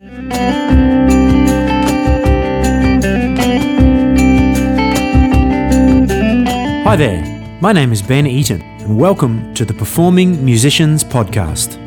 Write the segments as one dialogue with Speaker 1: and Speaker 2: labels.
Speaker 1: Hi there, my name is Ben Eaton, and welcome to the Performing Musicians Podcast.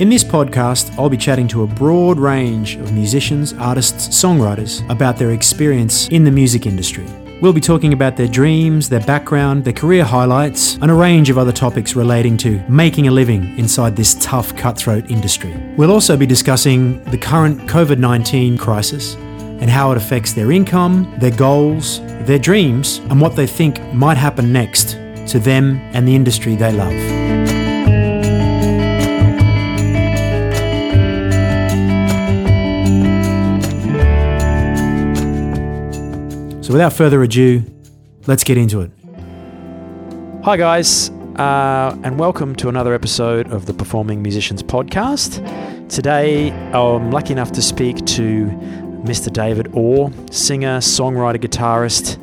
Speaker 1: In this podcast, I'll be chatting to a broad range of musicians, artists, songwriters about their experience in the music industry. We'll be talking about their dreams, their background, their career highlights, and a range of other topics relating to making a living inside this tough, cutthroat industry. We'll also be discussing the current COVID 19 crisis and how it affects their income, their goals, their dreams, and what they think might happen next to them and the industry they love. So, without further ado, let's get into it. Hi, guys, uh, and welcome to another episode of the Performing Musicians Podcast. Today, I'm lucky enough to speak to Mr. David Orr, singer, songwriter, guitarist,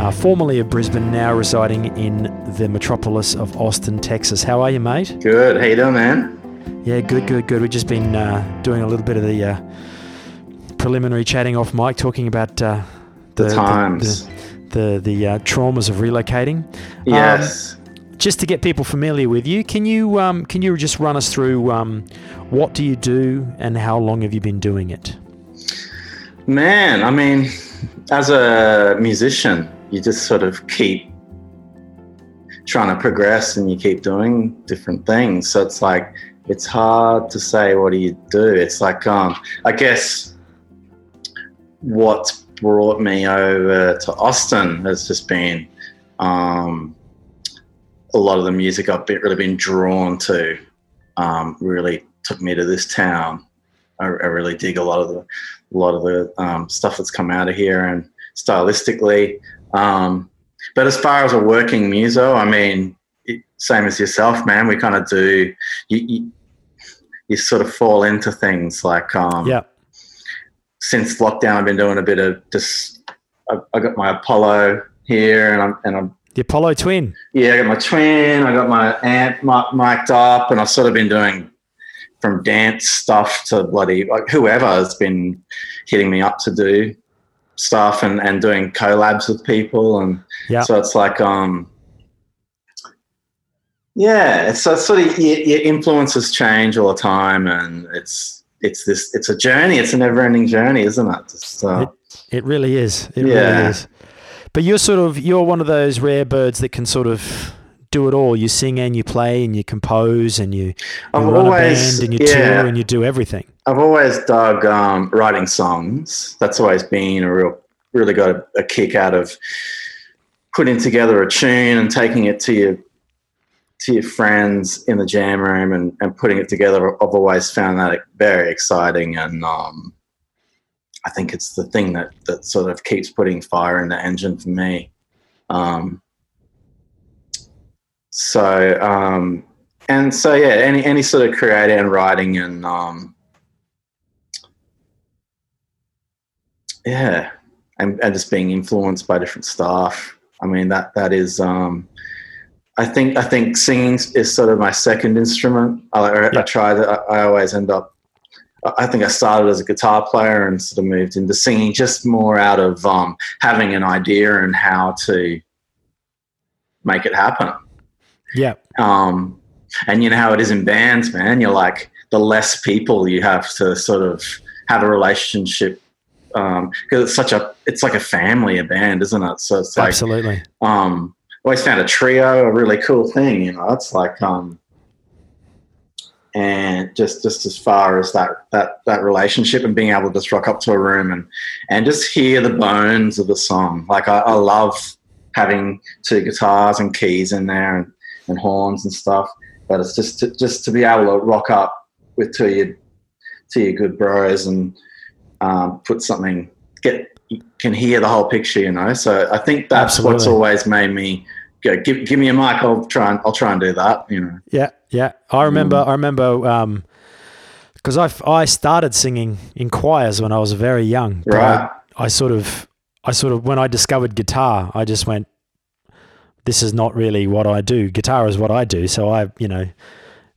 Speaker 1: uh, formerly of Brisbane, now residing in the metropolis of Austin, Texas. How are you, mate?
Speaker 2: Good. How you doing, man?
Speaker 1: Yeah, good, good, good. We've just been uh, doing a little bit of the uh, preliminary chatting off mic, talking about uh,
Speaker 2: the, the, times,
Speaker 1: the the, the uh, traumas of relocating.
Speaker 2: Yes.
Speaker 1: Um, just to get people familiar with you, can you um, can you just run us through um, what do you do and how long have you been doing it?
Speaker 2: Man, I mean, as a musician, you just sort of keep trying to progress and you keep doing different things. So it's like it's hard to say what do you do. It's like um, I guess what's brought me over to Austin has just been um, a lot of the music I've been, really been drawn to. Um, really took me to this town. I, I really dig a lot of the a lot of the um, stuff that's come out of here and stylistically. Um, but as far as a working muso, I mean, it, same as yourself, man. We kind of do. You, you, you, sort of fall into things like um,
Speaker 1: yeah.
Speaker 2: Since lockdown, I've been doing a bit of just. I, I got my Apollo here, and I'm and I'm
Speaker 1: the Apollo Twin.
Speaker 2: Yeah, I got my twin. I got my amp mic'd up, and I've sort of been doing from dance stuff to bloody like whoever has been hitting me up to do stuff and, and doing collabs with people and
Speaker 1: yeah.
Speaker 2: so it's like um yeah it's so sort of your, your influences change all the time and it's it's this it's a journey it's a never ending journey isn't it Just, uh,
Speaker 1: it, it really is it yeah. really is but you're sort of you're one of those rare birds that can sort of do it all. You sing and you play and you compose and you, you run always, a band and you yeah, tour and you do everything.
Speaker 2: I've always dug um, writing songs. That's always been a real, really got a, a, kick out of putting together a tune and taking it to your to your friends in the jam room and, and putting it together. I've always found that very exciting and um, I think it's the thing that that sort of keeps putting fire in the engine for me. Um, so um, and so yeah, any any sort of creating and writing and um, yeah, and, and just being influenced by different stuff. I mean that that is. I think I think singing is sort of my second instrument. I, I, yeah. I try that. I, I always end up I think I started as a guitar player and sort of moved into singing just more out of um, having an idea and how to make it happen.
Speaker 1: Yeah.
Speaker 2: Um, and you know how it is in bands, man. You're like the less people you have to sort of have a relationship because um, it's such a it's like a family, a band, isn't it? So it's like
Speaker 1: absolutely.
Speaker 2: Um, always found a trio a really cool thing. You know, it's like um, and just just as far as that that that relationship and being able to just rock up to a room and and just hear the bones of the song. Like I, I love having two guitars and keys in there and and horns and stuff. But it's just to, just to be able to rock up with two your to your good bros and um, put something get you can hear the whole picture, you know. So I think that's Absolutely. what's always made me go give give me a mic. I'll try and I'll try and do that, you know.
Speaker 1: Yeah, yeah. I remember. Mm. I remember. Um, because I, I started singing in choirs when I was very young.
Speaker 2: Right.
Speaker 1: I, I, sort of I sort of when I discovered guitar, I just went, this is not really what I do. Guitar is what I do. So I, you know,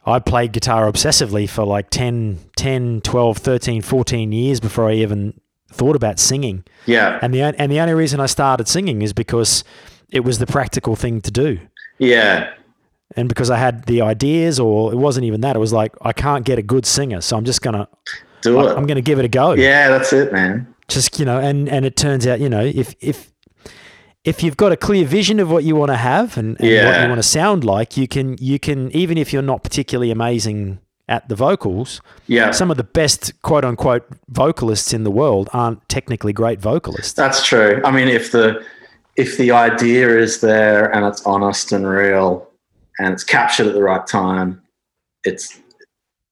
Speaker 1: I played guitar obsessively for like 10, 10, 12, 13, 14 years before I even thought about singing.
Speaker 2: Yeah.
Speaker 1: And the and the only reason I started singing is because it was the practical thing to do.
Speaker 2: Yeah.
Speaker 1: And because I had the ideas or it wasn't even that. It was like I can't get a good singer, so I'm just to
Speaker 2: Do it.
Speaker 1: I'm to give it a go.
Speaker 2: yeah, that's it, man.
Speaker 1: Just, you know, and and it turns out, you know, if if if you've got a clear vision of what you want to have and, and what you want to sound like, you can you can even if you're not particularly amazing at the vocals,
Speaker 2: Yeah.
Speaker 1: some of the best quote unquote vocalists in the world aren't technically great vocalists.
Speaker 2: That's true. I mean, if the if the idea is there and it's honest and real and it's captured at the right time, it's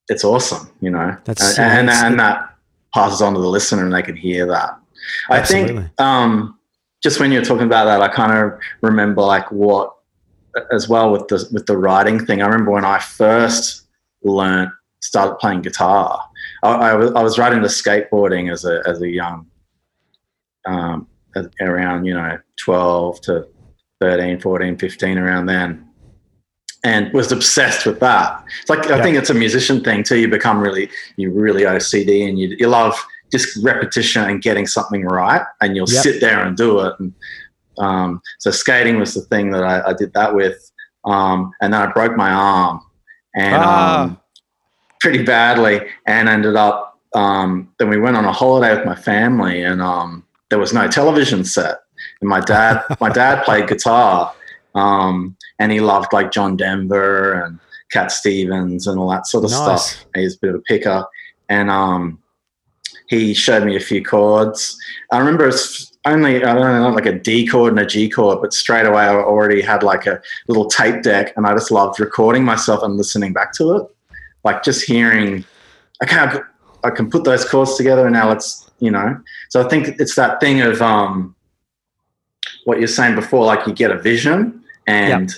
Speaker 2: it's awesome, you know.
Speaker 1: That's-
Speaker 2: and, and, and that passes on to the listener and they can hear that. I think um, just when you're talking about that, I kind of remember like what as well with the with the writing thing. I remember when I first learned started playing guitar. I, I, was, I was riding the skateboarding as a as a young um, around you know 12 to 13 14 15 around then and was obsessed with that. It's like i think it's a musician thing too. You become really you really ocd and you, you love just repetition and getting something right and you'll
Speaker 1: Yep.
Speaker 2: sit there and do it. And um, so skating was the thing that i, I did that with. Um, and then i broke my arm and
Speaker 1: Ah.
Speaker 2: um, pretty badly and ended up um, then we went on a holiday with my family and um, there was no television set and my dad my dad played guitar um, and he loved like john denver and cat stevens and all that sort of
Speaker 1: Nice.
Speaker 2: stuff he's a bit of a picker and um, he showed me a few chords i remember it's only i don't know like a d chord and a g chord but straight away i already had like a little tape deck and i just loved recording myself and listening back to it. Like just hearing okay I, I can put those chords together and now let's you know. So i think it's that thing of um what you're saying before like you get a vision and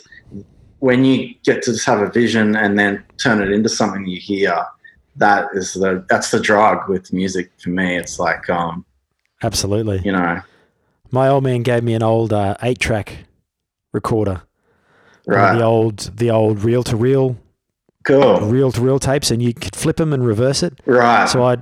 Speaker 2: when you get to just have a vision and then turn it into something you hear that is the that's the drug with music for me. It's like um
Speaker 1: Absolutely.
Speaker 2: you know
Speaker 1: My old man gave me an old uh, eight track recorder.
Speaker 2: Right
Speaker 1: The old the old reel to reel
Speaker 2: cool
Speaker 1: reel to reel tapes and you could flip them and reverse it.
Speaker 2: right
Speaker 1: So I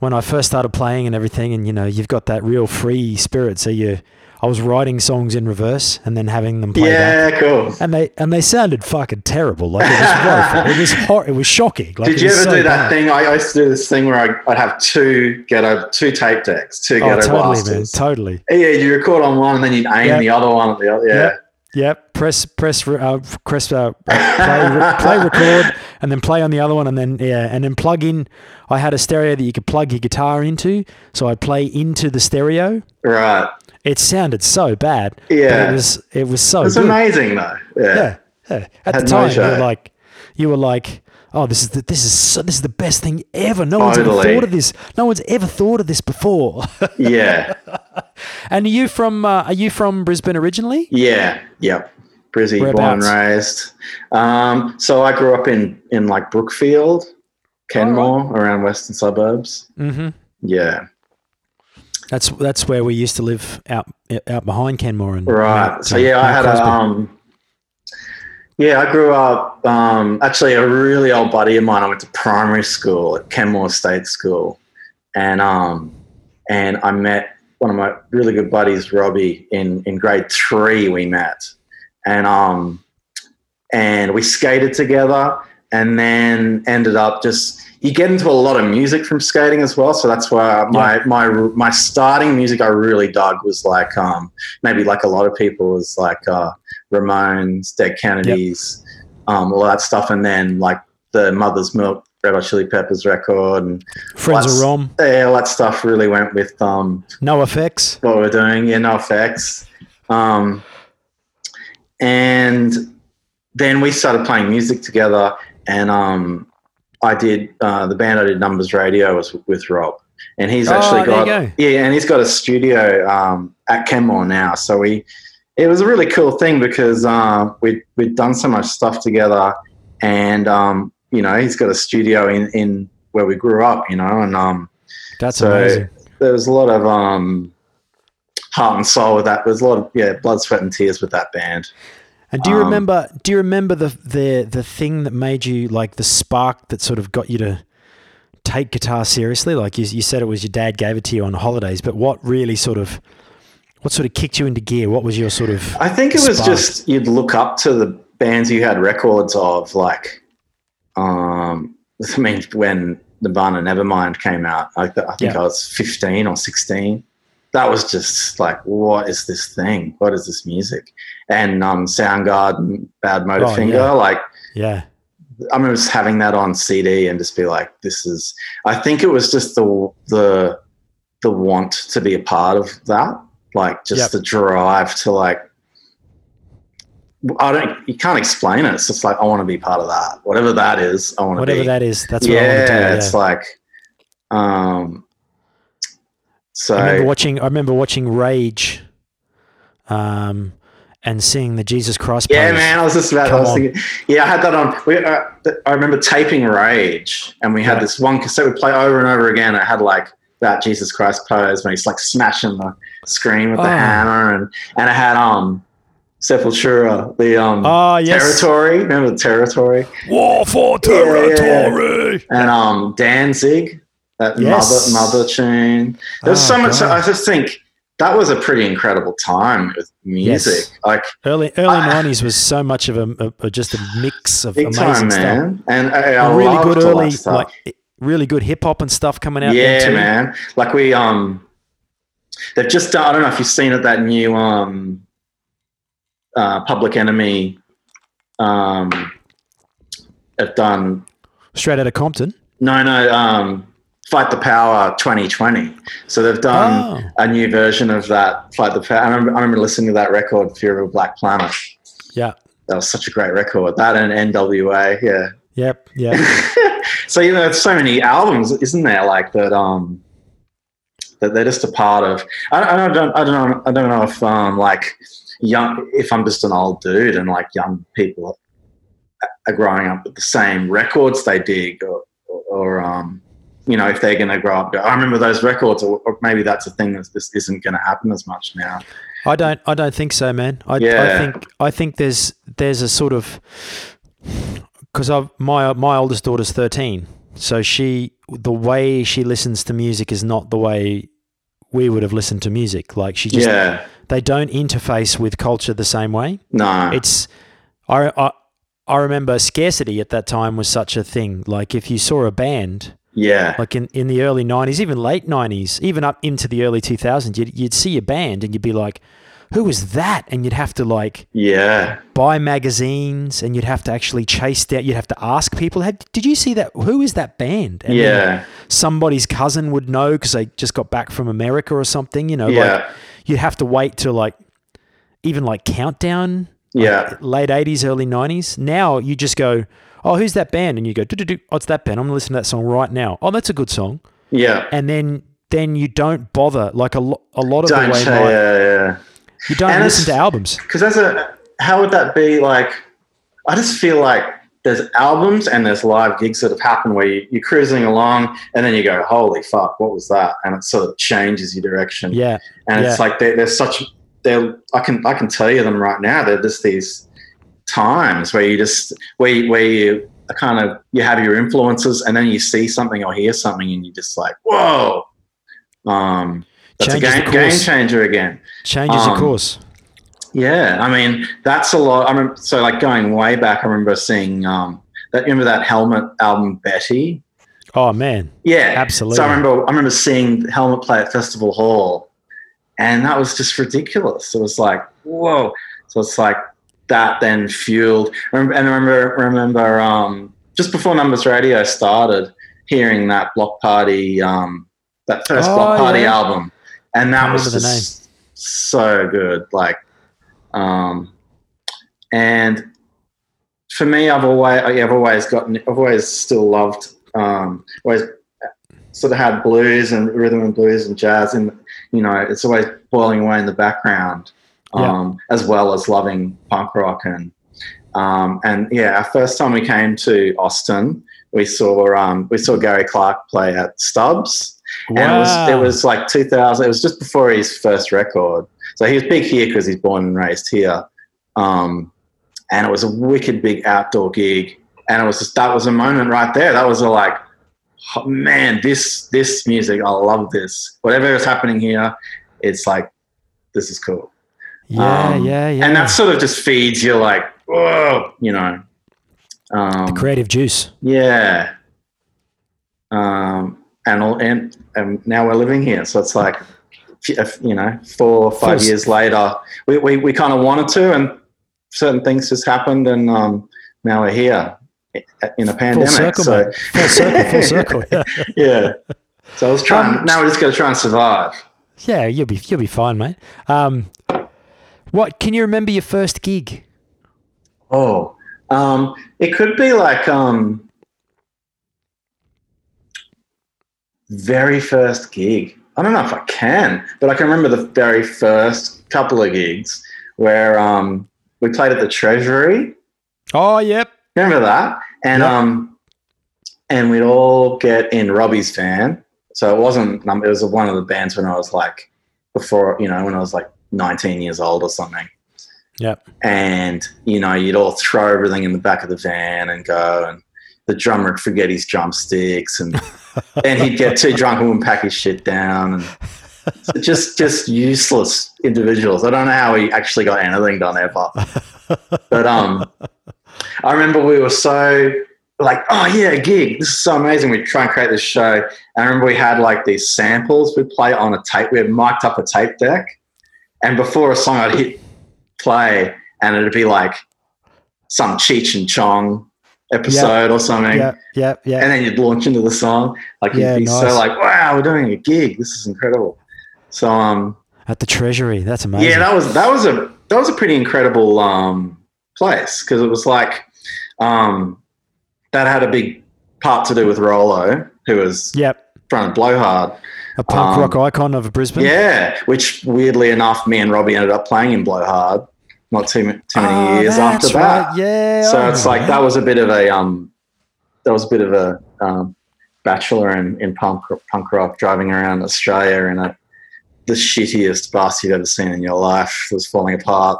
Speaker 1: when I first started playing and everything and you know you've got that real free spirit so you I was writing songs in reverse and then having them play back.
Speaker 2: yeah cool
Speaker 1: And they and they sounded fucking terrible. Like it was woeful. It was hor- it was shocking. Like
Speaker 2: Did you ever
Speaker 1: so
Speaker 2: do that
Speaker 1: bad.
Speaker 2: thing? I, I used to do this thing where I, I'd have two ghetto, two tape decks, two
Speaker 1: Oh,
Speaker 2: ghetto
Speaker 1: totally, man.
Speaker 2: blasters.
Speaker 1: Totally.
Speaker 2: Yeah, you record on one and then you'd aim
Speaker 1: Yep.
Speaker 2: the other one at the other. Yeah,
Speaker 1: Yep. Yep. Press press uh, press uh, play re- play record and then play on the other one and then yeah and then plug in. I had a stereo that you could plug your guitar into, so I'd play into the stereo.
Speaker 2: right.
Speaker 1: It sounded so bad. But
Speaker 2: Yeah.
Speaker 1: it was it was so
Speaker 2: It's amazing though. Yeah,
Speaker 1: Yeah. yeah. At
Speaker 2: Had
Speaker 1: the
Speaker 2: no
Speaker 1: time, you were like, you were like, oh, this is the, this is so, this is the best thing ever. No one's ever thought of this. No one's ever thought of this before.
Speaker 2: yeah,
Speaker 1: and are you from uh, are you from Brisbane originally?
Speaker 2: yeah, yep. Brizzy, born and raised. Um, so I grew up in in like Brookfield, Kenmore, around western suburbs.
Speaker 1: Mm-hmm.
Speaker 2: Yeah,
Speaker 1: That's that's where we used to live out out behind Kenmore and
Speaker 2: right.
Speaker 1: Mount-
Speaker 2: So yeah, I had a um, yeah, I grew up. Um, actually, a really old buddy of mine. I went to primary school at Kenmore State School, and um, and I met one of my really good buddies, Robbie, in in grade three. We met, and um, and we skated together, and then ended up just. You get into a lot of music from skating as well, so that's why my my my starting music I really dug was like um maybe like a lot of people was like uh, Ramones, Dead Kennedys, um, all that stuff, and then like the Mother's Milk, Red Hot Chili Peppers record, and
Speaker 1: Friends of Rom,
Speaker 2: yeah, all that stuff really went with um,
Speaker 1: NOFX.
Speaker 2: what we're doing. Yeah, NOFX. Um, and then we started playing music together, and um, I did uh, the band I did Numbers Radio was with Rob, and he's
Speaker 1: Oh,
Speaker 2: actually
Speaker 1: there you
Speaker 2: got
Speaker 1: go.
Speaker 2: yeah, and he's got a studio um, at Kenmore now. So we, it was a really cool thing because uh, we we'd done so much stuff together, and um, you know he's got a studio in in where we grew up, you know, and um,
Speaker 1: That's
Speaker 2: So-
Speaker 1: amazing.
Speaker 2: there was a lot of um, heart and soul with that. There's a lot of yeah, blood, sweat, and tears with that band.
Speaker 1: And do you
Speaker 2: Um,
Speaker 1: remember? Do you remember the the the thing that made you like the spark that sort of got you to take guitar seriously? Like you, you said, it was your dad gave it to you on holidays, but what really sort of what sort of kicked you into gear? What was your sort of?
Speaker 2: I think it was
Speaker 1: spark?
Speaker 2: just you'd look up to the bands you had records of, like, um, I mean, when Nirvana Nevermind came out, I, th- I think
Speaker 1: Yeah.
Speaker 2: I was 15 or 16. That was just like, what is this thing? What is this music? And um, Soundgarden, Bad Motor
Speaker 1: Oh,
Speaker 2: Finger,
Speaker 1: yeah.
Speaker 2: like,
Speaker 1: Yeah,
Speaker 2: I remember just having that on CD and just be like, this is. I think it was just the the the want to be a part of that, like just
Speaker 1: Yep.
Speaker 2: the drive to like. I don't. You can't explain it. It's just like I want to be part of that. Whatever that is, I want to
Speaker 1: whatever
Speaker 2: be.
Speaker 1: that is, that's what
Speaker 2: yeah,
Speaker 1: I want to do. Yeah.
Speaker 2: it's like. Um. So
Speaker 1: I remember watching. I remember watching Rage, um, and seeing the Jesus Christ.
Speaker 2: Yeah,
Speaker 1: pose.
Speaker 2: man. I was just about. I was thinking. Yeah, I had that on. We, uh, I remember taping Rage, and we had
Speaker 1: Yeah.
Speaker 2: this one cassette we play over and over again. It had like that Jesus Christ pose when he's like smashing the screen with the
Speaker 1: Oh.
Speaker 2: hammer, and and it had um Sepultura, the um
Speaker 1: Oh yes,
Speaker 2: territory. Remember the territory?
Speaker 1: War for
Speaker 2: Yeah, yeah, yeah.
Speaker 1: territory.
Speaker 2: And um Danzig, that
Speaker 1: Yes.
Speaker 2: mother mother tune. There's
Speaker 1: Oh,
Speaker 2: so much.
Speaker 1: God.
Speaker 2: I just think that was a pretty incredible time with music.
Speaker 1: Yes.
Speaker 2: Like
Speaker 1: Early early
Speaker 2: Ah.
Speaker 1: nineties was so much of a, a, a- just a mix of
Speaker 2: big
Speaker 1: amazing
Speaker 2: time,
Speaker 1: stuff.
Speaker 2: man. And I, I
Speaker 1: really good early like really good hip hop and stuff coming out.
Speaker 2: yeah,
Speaker 1: too.
Speaker 2: man. Like we um, they've just done. I don't know if you've seen it. That new um, uh, Public Enemy, um, have done.
Speaker 1: Straight out of Compton.
Speaker 2: No, no. Um, Fight the Power 2020. So they've done
Speaker 1: Oh.
Speaker 2: a new version of that. Fight the Power. I remember, I remember listening to that record, Fear of a Black Planet.
Speaker 1: Yeah.
Speaker 2: That was such a great record. That and NWA. Yeah.
Speaker 1: Yep. Yeah.
Speaker 2: so you know, there's so many albums, isn't there? Like that. Um, that they're just a part of. I, I don't. I don't know. I don't know if um like young. If I'm just an old dude and like young people are growing up with the same records they dig, or, or, or um. You know, if they're going to grow up, I remember those records, or, or maybe that's a thing that this isn't going to happen as much now.
Speaker 1: I don't. I don't think so, man. I, I think. I think there's there's a sort of because I've my my oldest daughter's thirteen, so she the way she listens to music is not the way we would have listened to music. Like she just
Speaker 2: yeah,
Speaker 1: they don't interface with culture the same way.
Speaker 2: no,
Speaker 1: It's I, I I remember scarcity at that time was such a thing. Like if you saw a band
Speaker 2: yeah,
Speaker 1: like in, in the early 90s, even late 90s, even up into the early 2000s, you'd, you'd see a band and you'd be like, who was that? And you'd have to like
Speaker 2: yeah,
Speaker 1: buy magazines and you'd have to actually chase down, you'd have to ask people, "Hey, did you see that? Who is that band? And
Speaker 2: yeah,
Speaker 1: somebody's cousin would know because they just got back from America or something, you know, like
Speaker 2: yeah,
Speaker 1: you'd have to wait till like even like countdown
Speaker 2: yeah,
Speaker 1: late 80s, early 90s. Now you just go, oh, who's that band? And you go, do-do-do, oh, it's that band. I'm going to listen to that song right now. Oh, that's a good song.
Speaker 2: yeah.
Speaker 1: And then then you don't bother. Like a, lo- a lot of
Speaker 2: Don't
Speaker 1: the way
Speaker 2: say,
Speaker 1: my,
Speaker 2: yeah, yeah.
Speaker 1: you don't
Speaker 2: And
Speaker 1: listen to albums.
Speaker 2: because as a how would that be like i just feel like there's albums and there's live gigs that have happened where you, you're cruising along and then you go holy fuck what was that and it sort of changes your direction
Speaker 1: Yeah.
Speaker 2: and
Speaker 1: yeah.
Speaker 2: it's like they're, they're such they're i can i can tell you them right now they're just these times where you just where you, where you kind of you have your influences and then you see something or hear something and you just like whoa um that's
Speaker 1: Changes
Speaker 2: a game, game changer again
Speaker 1: Changes
Speaker 2: um,
Speaker 1: course.
Speaker 2: yeah, I mean that's a lot. I remember, so like going way back. I remember seeing um, that. Remember that Helmet album, Betty?
Speaker 1: Oh, man.
Speaker 2: Yeah,
Speaker 1: Absolutely.
Speaker 2: So I remember, I remember seeing Helmet play at Festival Hall, and that was just ridiculous. It was like, whoa. So it's like that then fueled. And I remember, remember um, just before Numbers Radio started, hearing that Bloc Party, um, that first
Speaker 1: Oh,
Speaker 2: Bloc Party
Speaker 1: yeah.
Speaker 2: album, and that was just so good. Like, um, and for me, I've always, I've always gotten, I've always still loved, um, always sort of had blues and rhythm and blues and jazz, and you know, it's always boiling away in the background,
Speaker 1: Yeah.
Speaker 2: um, as well as loving punk rock and, um, and yeah, our first time we came to Austin, we saw, um, we saw Gary Clark play at Stubb's, and it was it was like 2000. It was just before his first record. So he was big here because he's born and raised here. Um, and it was a wicked big outdoor gig, and it was just, that was a moment right there. That was a like, oh, man, this this music, I love this. Whatever is happening here, it's like this is cool.
Speaker 1: Yeah,
Speaker 2: Um,
Speaker 1: yeah, yeah.
Speaker 2: And that sort of just feeds you like, whoa, you know. Um,
Speaker 1: creative juice.
Speaker 2: yeah. Um, and all, and and now we're living here, so it's like, you know, four or five years later, we we, we kind of wanted to, and certain things just happened, and um, now we're here in a
Speaker 1: Full
Speaker 2: pandemic.
Speaker 1: circle,
Speaker 2: so.
Speaker 1: Full circle, full circle. Yeah.
Speaker 2: yeah. So I was trying.
Speaker 1: Um,
Speaker 2: now we're just got to try and survive.
Speaker 1: yeah, you'll be you'll be fine, mate. Um, what can you remember your first gig?
Speaker 2: Oh, um, it could be like um, very first gig. I don't know if I can, but I can remember the very first couple of gigs where um, we played at the Treasury.
Speaker 1: Oh, yep.
Speaker 2: Remember that? And
Speaker 1: Yep.
Speaker 2: um, and we'd all get in Robbie's van. So it wasn't. It was one of the bands when I was like before, you know, when I was like 19 years old or something.
Speaker 1: Yeah.
Speaker 2: and you know you'd all throw everything in the back of the van and go and the drummer would forget his drumsticks and and he'd get too drunk and wouldn't pack his shit down and so just just useless individuals. I don't know how he actually got anything done ever but um i remember we were so like oh yeah gig. This is so amazing. We try and create this show. And i remember we had like these samples we'd play on a tape. We had mic'd up a tape deck and before a song i'd hit play and it'd be like some Cheech and Chong episode or something.
Speaker 1: Yep. Yep. Yep.
Speaker 2: And then you'd launch into the song. Like you'd
Speaker 1: Yeah,
Speaker 2: be
Speaker 1: nice.
Speaker 2: so like, wow, we're doing a gig. This is incredible. So um
Speaker 1: At the Treasury. That's amazing.
Speaker 2: yeah, that was that was a that was a pretty incredible um place because it was like um that had a big part to do with Rolo, who was
Speaker 1: yep.
Speaker 2: front of Blowhard.
Speaker 1: A punk
Speaker 2: Um,
Speaker 1: rock icon of Brisbane.
Speaker 2: Yeah, which weirdly enough, me and Robbie ended up playing in Blowhard not too, too many
Speaker 1: Oh,
Speaker 2: years after that.
Speaker 1: right. Yeah.
Speaker 2: so it's like that was a bit of a um that was a bit of a um, bachelor in, in punk punk rock driving around Australia in a the shittiest bus you've ever seen in your life was falling apart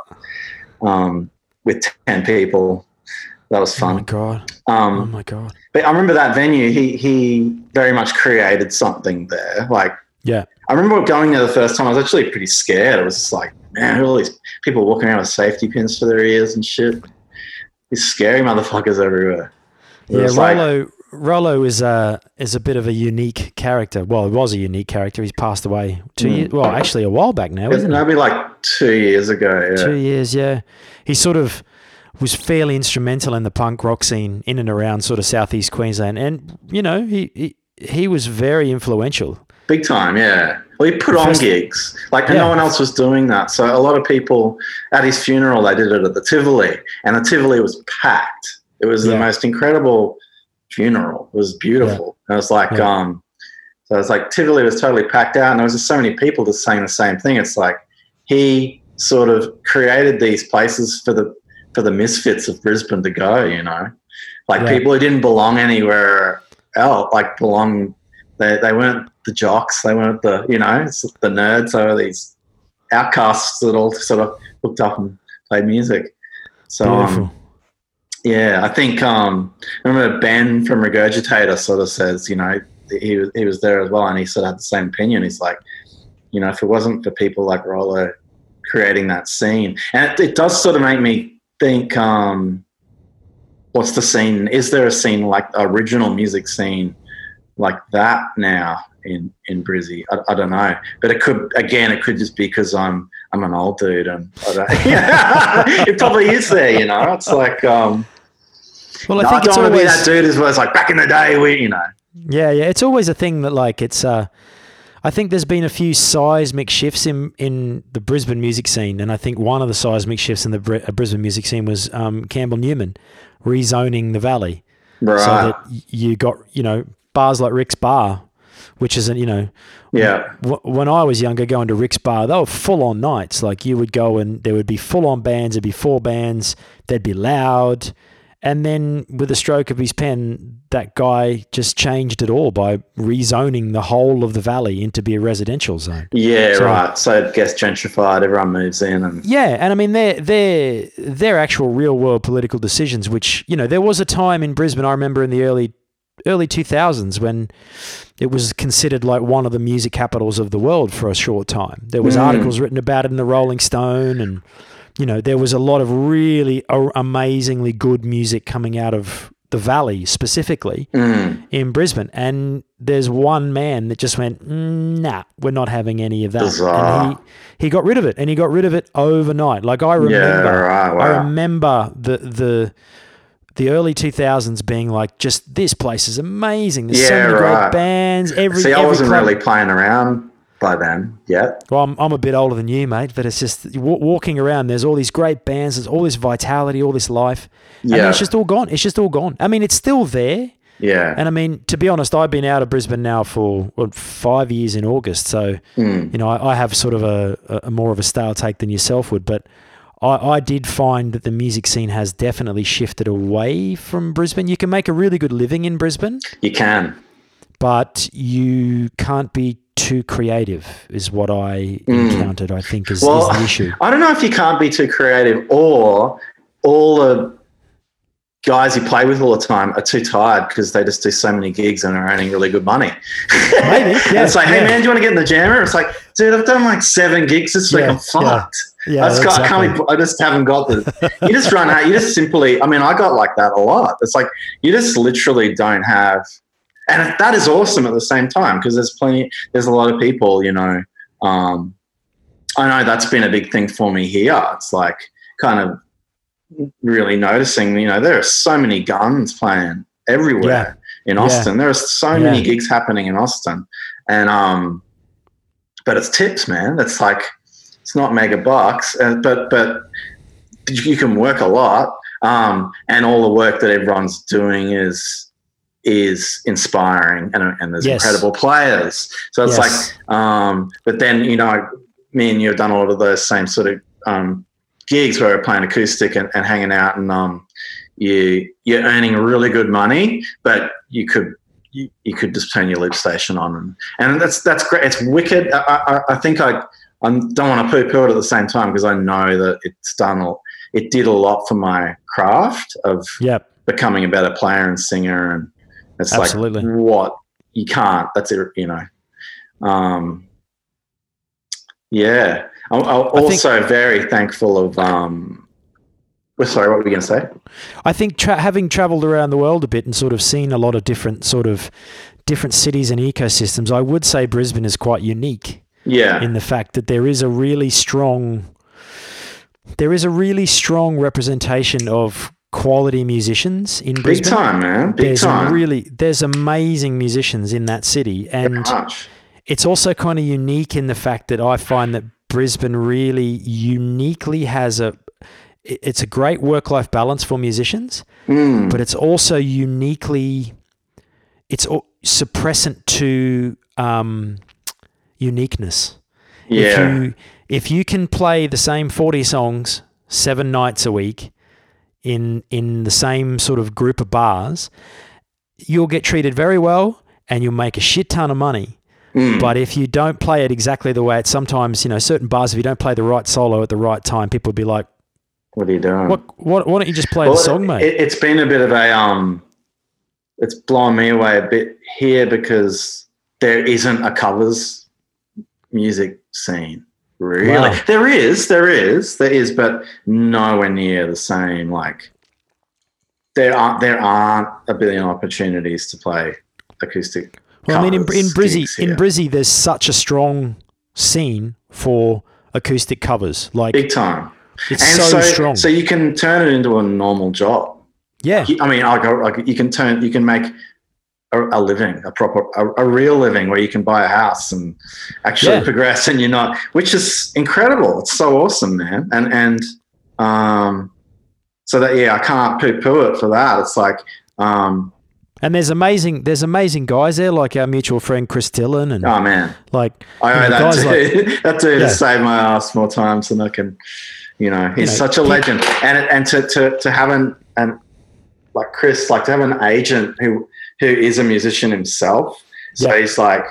Speaker 2: um, with 10 people that was fun.
Speaker 1: Oh my god. Oh
Speaker 2: um,
Speaker 1: my god.
Speaker 2: but I remember that venue he he very much created something there like
Speaker 1: Yeah.
Speaker 2: I remember going there the first time I was actually pretty scared it was just like man all these people walking around with safety pins for their ears and shit these scary motherfuckers everywhere It
Speaker 1: Yeah.
Speaker 2: was like-
Speaker 1: Rolo. Rolo is a is a bit of a unique character. Well, he was a unique character. He's passed away two
Speaker 2: Mm.
Speaker 1: years. Well, actually, a while back now, isn't it?
Speaker 2: That'd be like two years ago. Yeah.
Speaker 1: Two years, yeah. He sort of was fairly instrumental in the punk rock scene in and around sort of southeast Queensland, and you know he he, he was very influential.
Speaker 2: Big time, yeah. Well, he put on gigs. Like,
Speaker 1: Yeah.
Speaker 2: no one else was doing that. So, a lot of people at his funeral, they did it at the Tivoli, and the Tivoli was packed. It was the most incredible funeral. It was beautiful. And it was like,
Speaker 1: Yeah.
Speaker 2: um, so it was like Tivoli was totally packed out, and there was just so many people just saying the same thing. It's like he sort of created these places for the for the misfits of Brisbane to go. You know, like
Speaker 1: Yeah.
Speaker 2: people who didn't belong anywhere else, like belong. They they weren't the jocks. They weren't the you know it's the nerds. They were these outcasts that all sort of hooked up and played music. So um, yeah, I think um, I remember Ben from Regurgitator sort of says, you know, he was he was there as well, and he sort of had the same opinion. He's like, you know, if it wasn't for people like Rollo creating that scene, and it, it does sort of make me think, um, what's the scene? Is there a scene like the original music scene like that now in in Brizzy? I, I don't know, but it could again, it could just be because I'm I'm an old dude, and I don't, it probably is there. You know, it's like. Um,
Speaker 1: well, I
Speaker 2: no,
Speaker 1: think
Speaker 2: I don't want to be
Speaker 1: always
Speaker 2: that dude as well. It's like back in the day, we, you know.
Speaker 1: yeah, yeah. It's always a thing that like it's. uh I think there's been a few seismic shifts in in the Brisbane music scene, and I think one of the seismic shifts in the Br- uh, Brisbane music scene was um, Campbell Newman rezoning the valley.
Speaker 2: Right.
Speaker 1: so that you got you know bars like Rick's Bar, which isn't you know
Speaker 2: yeah.
Speaker 1: w- when I was younger going to Rick's Bar, they were full on nights. Like you would go and there would be full on bands. There'd be four bands. They'd be loud, And then with a stroke of his pen, that guy just changed it all by rezoning the whole of the valley into be a residential zone.
Speaker 2: Yeah,
Speaker 1: So-
Speaker 2: right. So it gets gentrified. Everyone moves in, and
Speaker 1: Yeah, and I mean they're they're they're actual real world political decisions. Which you know there was a time in Brisbane I remember in the early early two thousands when it was considered like one of the music capitals of the world for a short time. There was
Speaker 2: Mm.
Speaker 1: articles written about it in the Rolling Stone, and you know there was a lot of really amazingly good music coming out of the valley specifically
Speaker 2: Mm,
Speaker 1: in Brisbane. And there's one man that just went, "Mm, nah, we're not having any of that.
Speaker 2: Bizarre.
Speaker 1: And he, he got rid of it and he got rid of it overnight. Like I remember,
Speaker 2: yeah, right.
Speaker 1: I remember the, the, the early 2000s being like, just this place is amazing. There's so many
Speaker 2: right.
Speaker 1: great bands. Every,
Speaker 2: See, I
Speaker 1: every
Speaker 2: wasn't
Speaker 1: club-
Speaker 2: really playing around by then Yeah.
Speaker 1: well, I'm, I'm a bit older than you, mate, but it's just wa- walking around. There's all these great bands. There's all this vitality, all this life. And
Speaker 2: Yeah,
Speaker 1: it's just all gone. It's just all gone. I mean, it's still there.
Speaker 2: yeah.
Speaker 1: And I mean, to be honest, I've been out of Brisbane now for what, five years in August. So,
Speaker 2: Mm,
Speaker 1: you know, I, I have sort of a, a, a more of a stale take than yourself would. But I, I did find that the music scene has definitely shifted away from Brisbane. You can make a really good living in Brisbane,
Speaker 2: you can.
Speaker 1: but you can't be too creative, is what I
Speaker 2: Mm.
Speaker 1: encountered, I think, is,
Speaker 2: Well,
Speaker 1: is the issue.
Speaker 2: I don't know if you can't be too creative or all the guys you play with all the time are too tired because they just do so many gigs and are earning really good money.
Speaker 1: Maybe, yeah,
Speaker 2: it's like, hey
Speaker 1: yeah.
Speaker 2: man, do you want to get in the jammer? It's like, dude, I've done like seven gigs this week.
Speaker 1: Yeah,
Speaker 2: I'm fucked.
Speaker 1: Yeah,
Speaker 2: I, just got, I, can't I just haven't got the. You just run out. You just simply. I mean, I got like that a lot. It's like you just literally don't have, and that is awesome at the same time because there's plenty. There's a lot of people. You know, um, I know that's been a big thing for me here. It's like kind of really noticing. You know, there are so many guns playing everywhere in
Speaker 1: Yeah.
Speaker 2: Austin. There are so
Speaker 1: Yeah.
Speaker 2: many gigs happening in Austin, and um, but it's tips, man. It's like it's not mega bucks, uh, but but you can work a lot, um, and all the work that everyone's doing is is inspiring, and, and there's
Speaker 1: Yes.
Speaker 2: incredible players. So it's
Speaker 1: Yes.
Speaker 2: like, um, but then you know, me and you have done a lot of those same sort of um, gigs where we're playing acoustic and, and hanging out, and um, you you're earning really good money, but you could. You, you could just turn your loop station on, and, and that's that's great. It's wicked. I, I, I think I I don't want to poo-poo it at the same time because I know that it's done. a- It did a lot for my craft of
Speaker 1: Yep.
Speaker 2: becoming a better player and singer, and it's
Speaker 1: Absolutely.
Speaker 2: like what you can't. That's it. You know. Um, yeah, I'm, I'm
Speaker 1: I think-
Speaker 2: also very thankful of. Um, sorry, what were we going to say?
Speaker 1: I think tra- having traveled around the world a bit and sort of seen a lot of different sort of different cities and ecosystems, I would say Brisbane is quite unique
Speaker 2: Yeah,
Speaker 1: in the fact that there is a really strong there is a really strong representation of quality musicians in
Speaker 2: big
Speaker 1: Brisbane.
Speaker 2: time, man. Big
Speaker 1: there's
Speaker 2: time.
Speaker 1: really there's amazing musicians in that city and it's also kind of unique in the fact that I find that Brisbane really uniquely has a it's a great work-life balance for musicians
Speaker 2: Mm,
Speaker 1: but it's also uniquely it's suppressant to um, uniqueness.
Speaker 2: yeah,
Speaker 1: If you if you can play the same 40 songs 7 nights a week in in the same sort of group of bars, you'll get treated very well and you'll make a shit ton of money.
Speaker 2: Mm,
Speaker 1: But if you don't play it exactly the way it's sometimes, you know, certain bars if you don't play the right solo at the right time, people would be like,
Speaker 2: what are you doing?
Speaker 1: "What what why don't you just play
Speaker 2: Well,
Speaker 1: the song, mate?"
Speaker 2: It, it's been a bit of a um, it's blown me away a bit here because there isn't a covers music scene. Really,
Speaker 1: Wow.
Speaker 2: there is, there is, there is, but nowhere near the same. Like there aren't there aren't a billion opportunities to play acoustic.
Speaker 1: Well, I mean, in, in Brizzy, in. Brizzy, there's such a strong scene for acoustic covers. Like
Speaker 2: big time,
Speaker 1: it's
Speaker 2: and
Speaker 1: so,
Speaker 2: so
Speaker 1: strong.
Speaker 2: so you can turn it into a normal job.
Speaker 1: yeah,
Speaker 2: I mean, I go like you can turn, you can make a, a living, a proper, a, a real living, where you can buy a house and actually
Speaker 1: Yeah.
Speaker 2: progress, and you're not, which is incredible. It's so awesome, man. And and um, so that yeah, I can't poo-poo it for that. It's like um,
Speaker 1: and there's amazing, there's amazing guys there, like our mutual friend Chris Dillon, and
Speaker 2: oh man,
Speaker 1: like
Speaker 2: I
Speaker 1: you
Speaker 2: owe
Speaker 1: know,
Speaker 2: that
Speaker 1: guys
Speaker 2: dude. that dude
Speaker 1: Yeah.
Speaker 2: has saved my ass more times than I can. You know, he's
Speaker 1: know,
Speaker 2: such a legend, and and to to to have an an like Chris, like to have an agent who who is a musician himself. So
Speaker 1: Yeah.
Speaker 2: he's like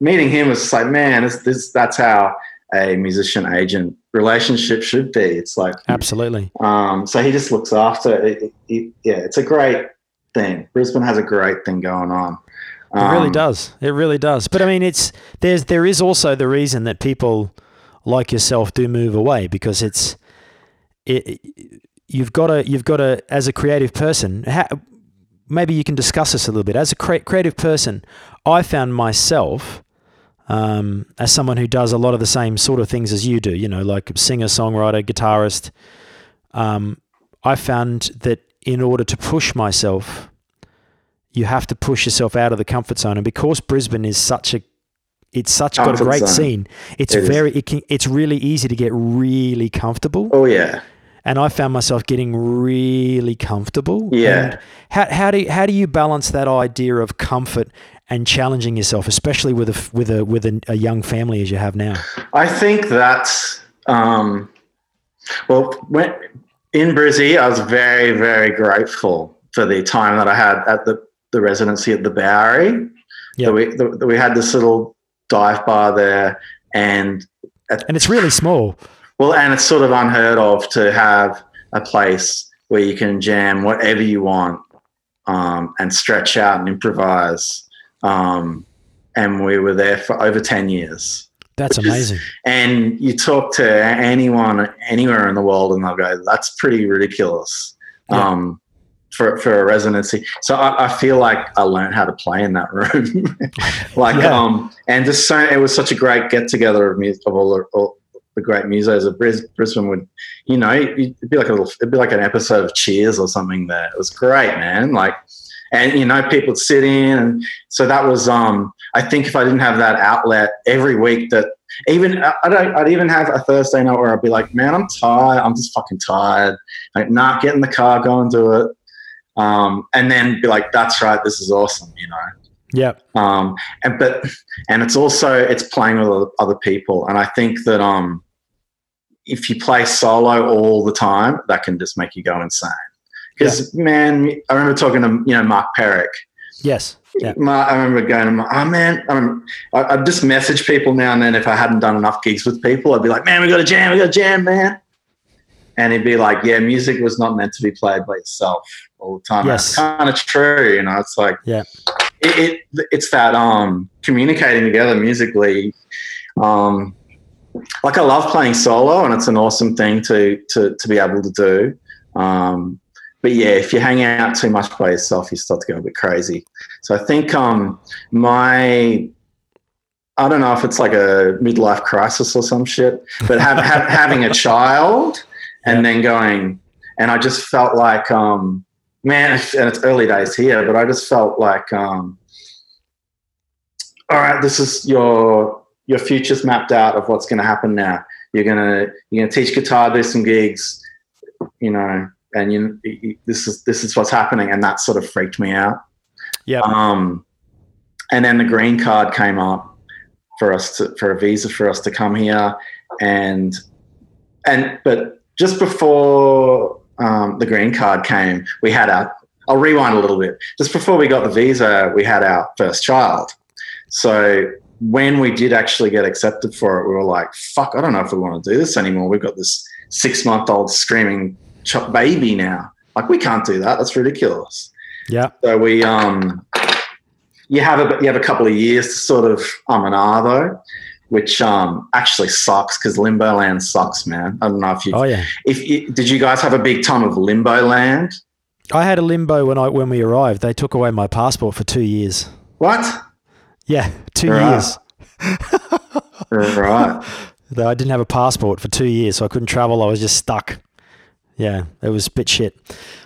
Speaker 2: meeting him was just like, man, this, this that's how a musician agent relationship should be. It's like
Speaker 1: Absolutely.
Speaker 2: um, so he just looks after it, it- it- yeah, it's a great thing. Brisbane has a great thing going on.
Speaker 1: It really
Speaker 2: Um,
Speaker 1: does. It really does. But I mean, it's there's there is also the reason that people like yourself do move away because it's it. You've got to you've got to as a creative person. Ha, maybe you can discuss this a little bit. As a cre- creative person, I found myself um, as someone who does a lot of the same sort of things as you do. You know, like singer, songwriter, guitarist. Um, I found that in order to push myself you have to push yourself out of the comfort zone. And because Brisbane is such a, it's such got a great
Speaker 2: zone.
Speaker 1: scene. It's
Speaker 2: It
Speaker 1: very, it can, it's really easy to get really comfortable.
Speaker 2: Oh yeah,
Speaker 1: And I found myself getting really comfortable.
Speaker 2: Yeah.
Speaker 1: And how, how do you, how do you balance that idea of comfort and challenging yourself, especially with a with a with a, a young family as you have now?
Speaker 2: I think that's um, well. When in Brizzy, I was very very grateful for the time that I had at the the residency at the Bowery.
Speaker 1: Yeah.
Speaker 2: That we that we had this little dive bar there, and
Speaker 1: And it's really small.
Speaker 2: Well, and it's sort of unheard of to have a place where you can jam whatever you want um, and stretch out and improvise. Um, and we were there for over 10 years.
Speaker 1: That's
Speaker 2: Which is-
Speaker 1: amazing.
Speaker 2: And you talk to anyone anywhere in the world, and they'll go, that's pretty ridiculous.
Speaker 1: Yeah.
Speaker 2: Um, for, for a residency, so I, I feel like I learned how to play in that room, like
Speaker 1: Yeah.
Speaker 2: um, and just so it was such a great get together of music of all the, all the great musos of Bris- Brisbane. Would you know? It'd be like a little, it'd be like an episode of Cheers or something. There, it was great, man. Like, and you know, people would sit in, and so that was. Um, I think if I didn't have that outlet every week, that even I- I'd, I'd even have a Thursday night where I'd be like, man, I'm tired. I'm just fucking tired. Like, nah, get in the car, go and do it. Um, and then be like, that's right, this is awesome, you know
Speaker 1: Yeah.
Speaker 2: um, and but and it's also it's playing with other people and i think that um if you play solo all the time that can just make you go insane because man i remember talking to you know mark perrick
Speaker 1: Yes. Yeah.
Speaker 2: Mark, I remember going, oh man, I remember, I, I'd just message people now and then if I hadn't done enough gigs with people. I'd be like, man, we got a jam, we got a jam, man. And he'd be like, yeah, music was not meant to be played by itself all the time.
Speaker 1: Yes.
Speaker 2: That's kind of true, you know. It's like,
Speaker 1: Yeah.
Speaker 2: it, it it's that um communicating together musically. Um, like I love playing solo, and it's an awesome thing to to to be able to do. Um, but yeah, if you hang out too much by yourself, you start to go a bit crazy. So I think um, my I don't know if it's like a midlife crisis or some shit, but have, have, having a child and then going, and I just felt like, um, man, and it's early days here, but I just felt like, um, all right, this is your your future's mapped out of what's going to happen now. You're gonna you're gonna teach guitar, do some gigs, you know, and you, you this is this is what's happening, and that sort of freaked me out.
Speaker 1: Yeah.
Speaker 2: Um, and then the green card came up for us to for a visa for us to come here, and and but just before um, the green card came, we had our. I'll rewind a little bit. Just before we got the visa, we had our first child. So when we did actually get accepted for it, we were like, "Fuck! I don't know if we want to do this anymore. We've got this six-month-old screaming baby now. Like, we can't do that. That's ridiculous."
Speaker 1: Yeah.
Speaker 2: So we, um, you have a you have a couple of years to sort of um and ah though, which um actually sucks because Limbo Land sucks, man. I don't know if you
Speaker 1: Oh yeah.
Speaker 2: if you, did you guys have a big time of Limbo Land?
Speaker 1: I had a limbo when I when we arrived. They took away my passport for two years.
Speaker 2: What?
Speaker 1: Yeah, two
Speaker 2: Right.
Speaker 1: years.
Speaker 2: right.
Speaker 1: Though I didn't have a passport for two years, so I couldn't travel. I was just stuck. Yeah, it was a bit shit.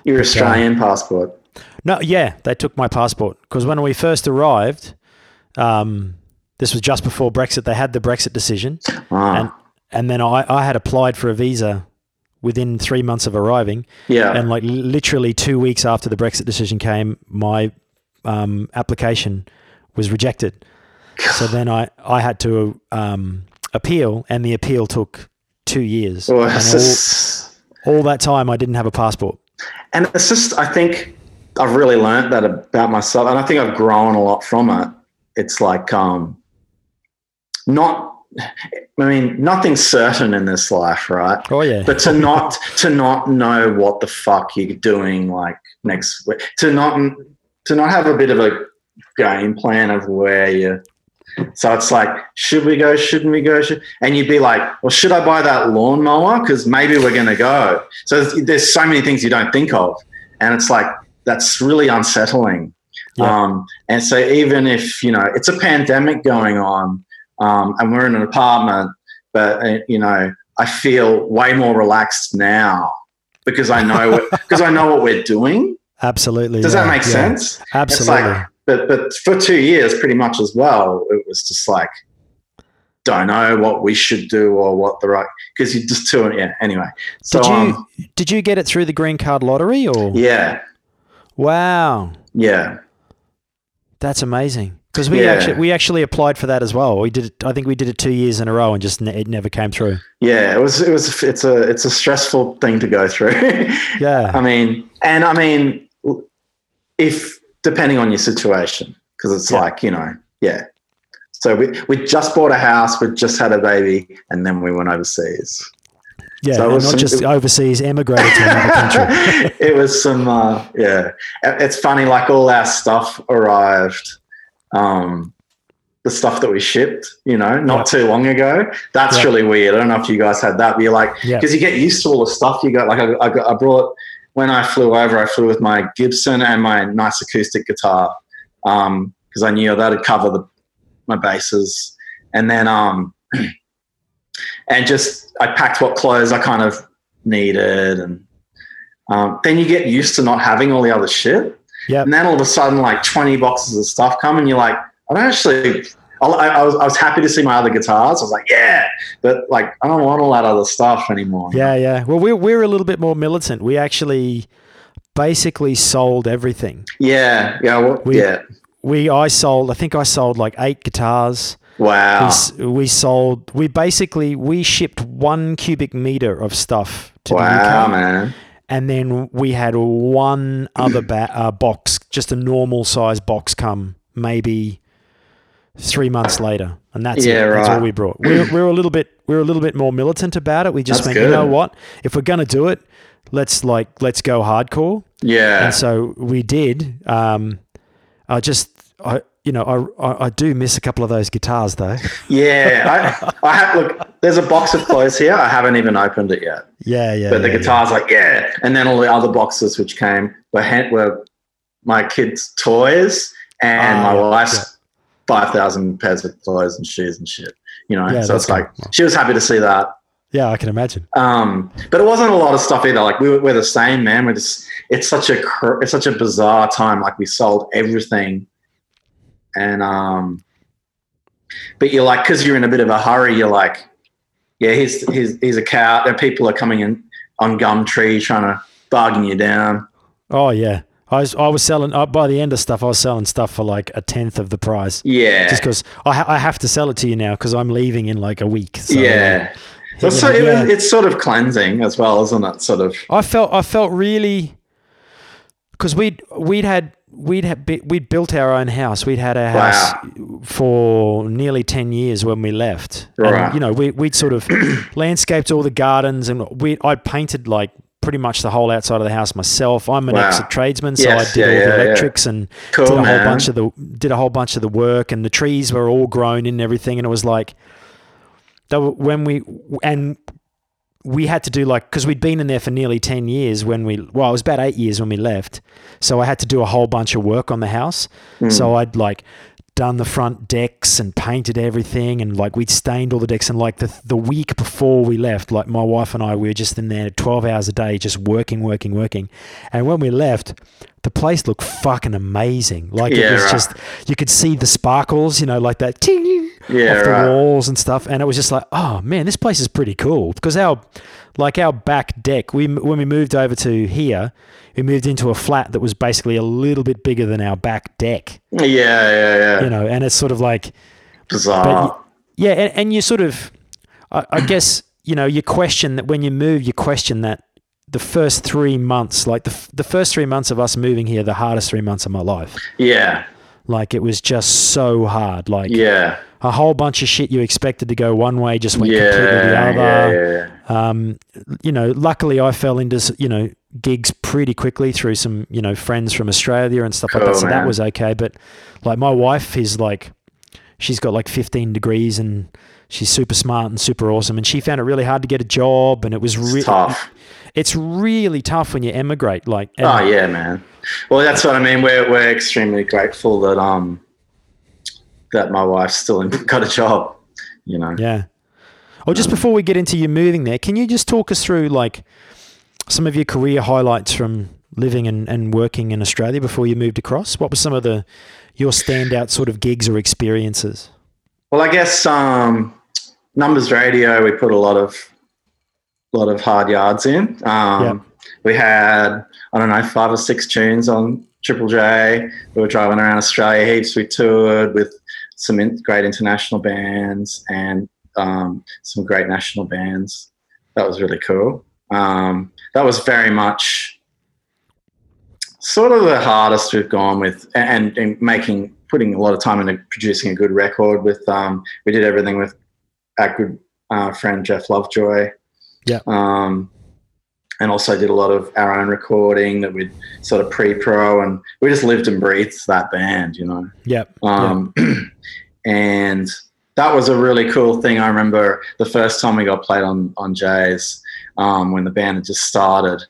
Speaker 2: Your Australian passport.
Speaker 1: No, yeah, they took my passport because when we first arrived, um, this was just before Brexit. They had the Brexit decision,
Speaker 2: Ah,
Speaker 1: and and then I, I had applied for a visa within three months of arriving,
Speaker 2: yeah.
Speaker 1: and like literally two weeks after the Brexit decision came, my um, application was rejected. So then I, I had to um, appeal, and the appeal took two years.
Speaker 2: It's
Speaker 1: all,
Speaker 2: just-
Speaker 1: all that time, I didn't have a passport.
Speaker 2: and it's just I think I've really learned that about myself, and I think I've grown a lot from it. It's like um, not. I mean, nothing's certain in this life, right?
Speaker 1: Oh yeah.
Speaker 2: But to not to not know what the fuck you're doing, like next week, to not to not have a bit of a game plan of where you. So it's like, should we go? Shouldn't we go? Should, and you'd be like, well, should I buy that lawnmower? Because maybe we're going to go. So there's, so many things you don't think of, and it's like that's really unsettling.
Speaker 1: Yeah.
Speaker 2: Um, and so even if you know it's a pandemic going on, um, and we're in an apartment, but uh, you know I feel way more relaxed now because I know because I know what we're doing.
Speaker 1: Absolutely.
Speaker 2: Does
Speaker 1: yeah,
Speaker 2: that make
Speaker 1: yeah.
Speaker 2: sense?
Speaker 1: Absolutely.
Speaker 2: It's like, but but for two years, pretty much as well, it was just like don't know what we should do or what the right because you just too yeah. Anyway, so
Speaker 1: did you
Speaker 2: um,
Speaker 1: did you get it through the green card lottery or?
Speaker 2: yeah,
Speaker 1: Wow,
Speaker 2: yeah,
Speaker 1: that's amazing. Because we
Speaker 2: Yeah.
Speaker 1: actually we actually applied for that as well. We did it. I think we did it two years in a row and just ne- it never came through.
Speaker 2: yeah. It was it was it's a it's a stressful thing to go through.
Speaker 1: Yeah.
Speaker 2: I mean, and I mean, if depending on your situation, because it's
Speaker 1: Yeah.
Speaker 2: like you know, yeah. So we we just bought a house, we just had a baby, and then we went overseas.
Speaker 1: Yeah,
Speaker 2: So it was
Speaker 1: not
Speaker 2: some-
Speaker 1: just overseas, emigrated to another country.
Speaker 2: it was some, uh, yeah. It's funny, like all our stuff arrived, um, the stuff that we shipped, you know, not too long ago. That's
Speaker 1: Yeah.
Speaker 2: really weird. I don't know if you guys had that, but you're like, because you get used to all the stuff you got. Like I, I, I brought when I flew over, I flew with my Gibson and my nice acoustic guitar because I knew that'd cover the my bases, and then um, and just I packed what clothes I kind of needed, and um, then you get used to not having all the other shit,
Speaker 1: Yep.
Speaker 2: and then all of a sudden, like twenty boxes of stuff come, and you're like, I don't actually. I, I, was, I was happy to see my other guitars. I was like, yeah, but like, I don't want all that other stuff anymore.
Speaker 1: Yeah, yeah. Well, we're we're a little bit more militant. We actually basically sold everything.
Speaker 2: yeah, yeah, well,
Speaker 1: We-
Speaker 2: yeah.
Speaker 1: We I sold. I think I sold like eight guitars.
Speaker 2: Wow.
Speaker 1: s- we sold. We basically we shipped one cubic meter of stuff to the
Speaker 2: Wow,
Speaker 1: UK,
Speaker 2: man.
Speaker 1: and then we had one other ba- uh, box, just a normal size box, come maybe three months later, and that's
Speaker 2: Yeah,
Speaker 1: it. That's all
Speaker 2: right.
Speaker 1: we brought. We're, we're a little bit we're a little bit more militant about it. We just
Speaker 2: That's
Speaker 1: went, you know what? If we're gonna do it, let's like let's go hardcore.
Speaker 2: Yeah.
Speaker 1: And so we did. Um, I just, I, you know, I, I, I do miss a couple of those guitars though.
Speaker 2: Yeah, I, I have. Look, there's a box of clothes here. I haven't even opened it yet.
Speaker 1: Yeah, yeah.
Speaker 2: But the
Speaker 1: yeah,
Speaker 2: guitar's like, yeah. And then all the other boxes which came were were my kids' toys and
Speaker 1: Ah,
Speaker 2: my
Speaker 1: yeah,
Speaker 2: wife's five thousand pairs of clothes and shoes and shit. You know,
Speaker 1: Yeah,
Speaker 2: so it's like
Speaker 1: cool.
Speaker 2: she was happy to see that.
Speaker 1: Yeah, I can imagine.
Speaker 2: Um, but it wasn't a lot of stuff either. Like we were, we're the same, man. We're just it's such a cr- it's such a bizarre time. Like we sold everything, and um, but you're like because you're in a bit of a hurry. You're like, yeah, here's here's here's a cow. And people are coming in on Gumtree trying to bargain you down.
Speaker 1: Oh yeah, I was I was selling uh, by the end of stuff. I was selling stuff for like a tenth of the price,
Speaker 2: Yeah,
Speaker 1: just because I ha- I have to sell it to you now because I'm leaving in like a week. So,
Speaker 2: yeah.
Speaker 1: you
Speaker 2: So,
Speaker 1: know,
Speaker 2: it
Speaker 1: yeah.
Speaker 2: it's sort of cleansing as well, isn't it? Sort of.
Speaker 1: I felt I felt really because we'd we'd had we'd had we'd built our own house. We'd had our house for nearly ten years when we left. And,
Speaker 2: Right.
Speaker 1: you know, we we'd sort of landscaped all the gardens, and we I'd painted like pretty much the whole outside of the house myself. I'm an
Speaker 2: Wow.
Speaker 1: ex tradesman, so
Speaker 2: Yes,
Speaker 1: I did
Speaker 2: yeah,
Speaker 1: all the
Speaker 2: yeah.
Speaker 1: electrics and
Speaker 2: Cool,
Speaker 1: did a whole bunch of the did a whole bunch of the work, and the trees were all grown in and everything, and it was like. They were, when we and we had to do like because we'd been in there for nearly 10 years when we well it was about eight years when we left so i had to do a whole bunch of work on the house hmm. so i'd like done the front decks and painted everything and like we'd stained all the decks and like the, the week before we left like my wife and i we were just in there 12 hours a day just working working working. And when we left the place looked fucking amazing like it was
Speaker 2: right.
Speaker 1: just you could see the sparkles you know like that ting
Speaker 2: Yeah,
Speaker 1: off the
Speaker 2: right.
Speaker 1: walls and stuff and it was just like oh man this place is pretty cool because our like our back deck we when we moved over to here we moved into a flat that was basically a little bit bigger than our back deck
Speaker 2: Yeah, yeah, yeah.
Speaker 1: you know and it's sort of like
Speaker 2: Bizarre.
Speaker 1: but yeah and, and you sort of I, I guess you know you question that when you move you question that the first three months, like the, the first three months of us moving here, the hardest three months of my life.
Speaker 2: Yeah.
Speaker 1: Like it was just so hard. Like
Speaker 2: Yeah.
Speaker 1: a whole bunch of shit you expected to go one way just went
Speaker 2: Yeah.
Speaker 1: completely the other.
Speaker 2: Yeah. yeah.
Speaker 1: Um, you know, luckily I fell into you know gigs pretty quickly through some you know friends from Australia and stuff like that.
Speaker 2: Cool,
Speaker 1: So that was okay. But like my wife is like, she's got like 15 degrees and she's super smart and super awesome. And she found it really hard to get a job, and it was really
Speaker 2: tough.
Speaker 1: It's really tough when you emigrate. Like, and-
Speaker 2: Oh yeah, man. Well, that's what I mean. We're we're extremely grateful that um that my wife's still in, got a job. You know.
Speaker 1: Yeah. Or just before we get into you moving there, can you just talk us through like some of your career highlights from living and, and working in Australia before you moved across? What were some of the your standout sort of gigs or experiences?
Speaker 2: Well, I guess um, numbers radio. We put a lot of lot of hard yards in. Um,
Speaker 1: Yep.
Speaker 2: We had I don't know five or six tunes on Triple J. We were driving around Australia heaps. We toured with some in, great international bands and um, some great national bands. That was really cool. Um, that was very much sort of the hardest we've gone with, and, and making putting a lot of time into producing a good record. With um, we did everything with our good uh, friend Jeff Lovejoy.
Speaker 1: Yeah.
Speaker 2: Um, and also did a lot of our own recording that we'd sort of pre-pro, and we just lived and breathed that band, you know.
Speaker 1: Yep.
Speaker 2: Um, and that was a really cool thing. I remember the first time we got played on on Jay's um, when the band had just started.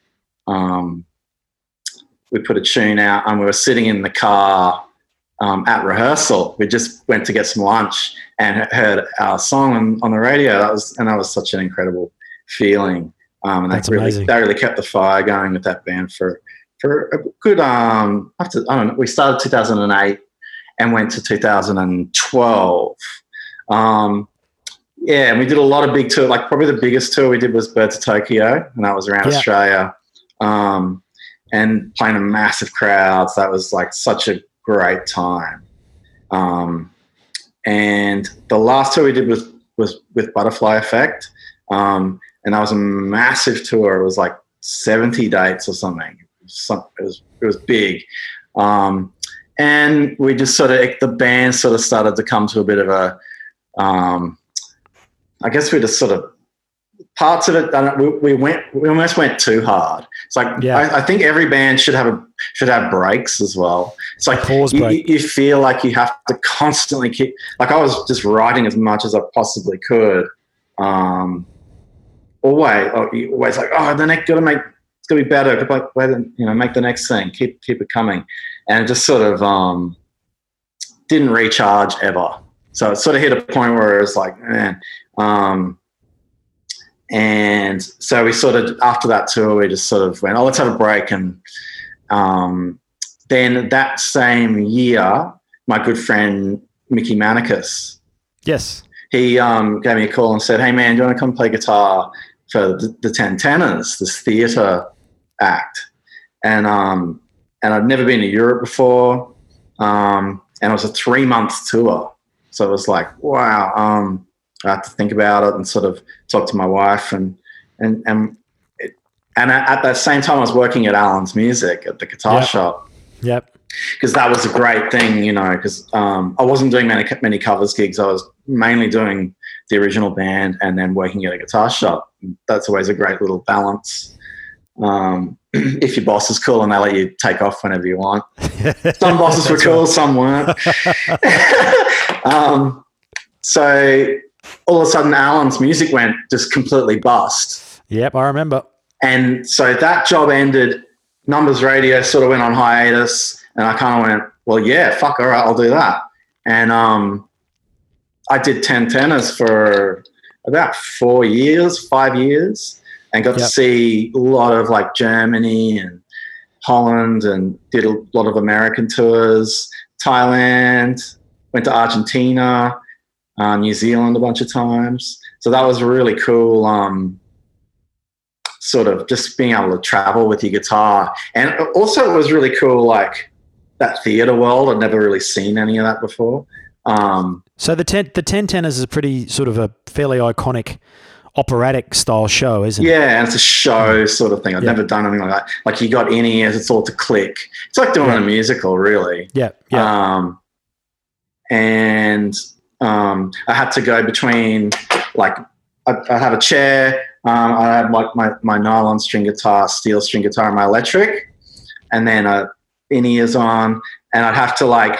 Speaker 2: Um, we put a tune out, and we were sitting in the car um, at rehearsal. We just went to get some lunch and heard our song on, on the radio. That was and that was such an incredible feeling. Um, and
Speaker 1: That's
Speaker 2: that really
Speaker 1: amazing.
Speaker 2: that really kept the fire going with that band for for a good um after I don't know. We started 2008 and went to 2012. Um, yeah, and we did a lot of big tour. Like probably the biggest tour we did was Birds of Tokyo, and that was around
Speaker 1: Yeah.
Speaker 2: Australia. Um, and playing to massive crowds. That was like such a great time. Um, and the last tour we did was was with Butterfly Effect, um, and that was a massive tour. It was like 70 dates or something. Some, it was it was big. Um, and we just sort of the band sort of started to come to a bit of a um, I guess we just sort of parts of it. I don't- We, we went we almost went too hard. It's like
Speaker 1: Yeah.
Speaker 2: I, I think every band should have a should have breaks as well. It's like
Speaker 1: pause
Speaker 2: you,
Speaker 1: break.
Speaker 2: you you feel like you have to constantly keep. Like I was just writing as much as I possibly could. Um, always, you always like oh the next got to make it's got to be better. You know, make the next thing. Keep keep it coming, and it just sort of um, didn't recharge ever. So it sort of hit a point where it was like, man. Um, and so we sort of after that tour, we just sort of went, oh, let's have a break. And um, then that same year, my good friend Mickey Manicus,
Speaker 1: Yes.
Speaker 2: he um, gave me a call and said, "Hey man, do you want to come play guitar for the, the Ten Tenors, this theatre act?" And um, and I'd never been to Europe before, um, and it was a three month tour, so it was like, wow. Um, I had to think about it and sort of talk to my wife and and and it, and at that same time, I was working at Allans Music at the guitar
Speaker 1: Yeah.
Speaker 2: shop
Speaker 1: Yep.
Speaker 2: because that was a great thing, you know. Because um, I wasn't doing many many covers gigs. I was mainly doing the original band and then working at a guitar shop. That's always a great little balance. Um, if your boss is cool and they let you take off whenever you want. Some bosses were cool, some weren't. um, so all of a sudden, Allans music went just completely bust.
Speaker 1: Yep. I remember.
Speaker 2: And so that job ended. Numbers Radio sort of went on hiatus, and I kind of went, "Well, yeah, fuck, all right, I'll do that." And um, I did ten tenors for about four years, five years, and got to see a lot of like Germany and Holland, and did a lot of American tours, Thailand, went to Argentina, uh, New Zealand a bunch of times. So that was really cool. Um, sort of just being able to travel with your guitar. And also, it was really cool, like that theater world. I'd never really seen any of that before. Um,
Speaker 1: So the ten the ten tenors is a pretty sort of a fairly iconic operatic style show, isn't it?
Speaker 2: Yeah, and it's a show sort of thing. I've
Speaker 1: Yeah.
Speaker 2: never done anything like that. Like you got in ears, it's all to click. It's like doing
Speaker 1: Yeah.
Speaker 2: a musical, really.
Speaker 1: Yeah, yeah.
Speaker 2: Um, and um, I had to go between like I, I have a chair. Um, I have like my, my nylon string guitar, steel string guitar, and my electric, and then uh, in ears on, and I'd have to like.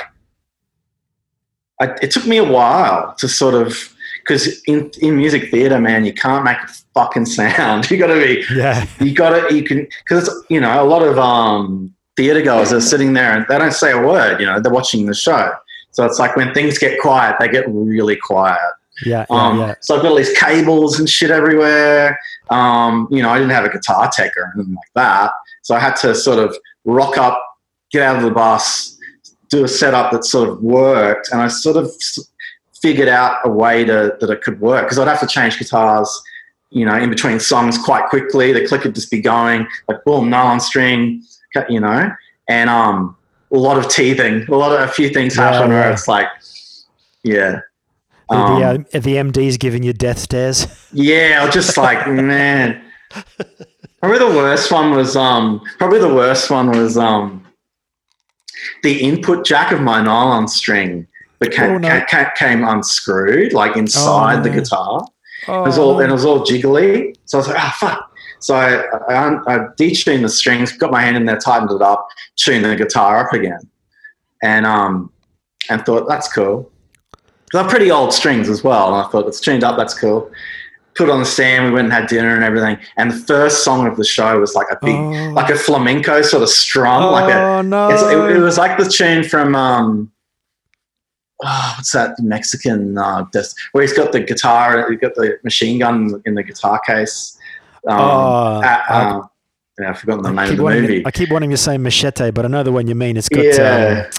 Speaker 2: I, it took me a while to sort of because in in music theater, man, you can't make a fucking sound. You got to be
Speaker 1: yeah,
Speaker 2: you got to you can because you know a lot of um theater goers are sitting there and they don't say a word you know they're watching the show. So it's like when things get quiet they get really quiet.
Speaker 1: Yeah, yeah,
Speaker 2: um
Speaker 1: yeah.
Speaker 2: so i've got all these cables and shit everywhere. Um you know i didn't have a guitar tech or anything like that. So i had to sort of rock up get out of the bus do a setup that sort of worked and i sort of figured out a way to that it could work because i'd have to change guitars you know, in between songs quite quickly. The click would just be going like boom, nylon string, you know, and um, a lot of teething, a lot of a few things
Speaker 1: Yeah,
Speaker 2: happen where
Speaker 1: yeah.
Speaker 2: it's like, yeah,
Speaker 1: The,
Speaker 2: um,
Speaker 1: the, uh, the MD's giving you death stares.
Speaker 2: yeah, I was just like, man. Probably the worst one was um, probably the worst one was um, the input jack of my nylon string became
Speaker 1: Oh, no.
Speaker 2: ca- ca- came unscrewed like inside the guitar.
Speaker 1: Oh,
Speaker 2: It was all and it was all jiggly. So I was like, ah, fuck. So I, I, I detuned the strings, got my hand in there, tightened it up, tuned the guitar up again, and um, and thought that's cool. They're pretty old strings as well, and I thought it's tuned up. That's cool. Put on the stand. We went and had dinner and everything. And the first song of the show was like a big,
Speaker 1: Oh.
Speaker 2: like a flamenco sort of strum, like a
Speaker 1: oh no!
Speaker 2: it, it was like the tune from um, oh, what's that Mexican uh, where he's got the guitar, he's got the machine gun in the guitar case. Um,
Speaker 1: Oh,
Speaker 2: at,
Speaker 1: I-
Speaker 2: uh, yeah, I've forgotten the
Speaker 1: I
Speaker 2: name of the movie.
Speaker 1: to, I keep wanting to say machete, but I know the one you mean. It's got
Speaker 2: Yeah.
Speaker 1: um,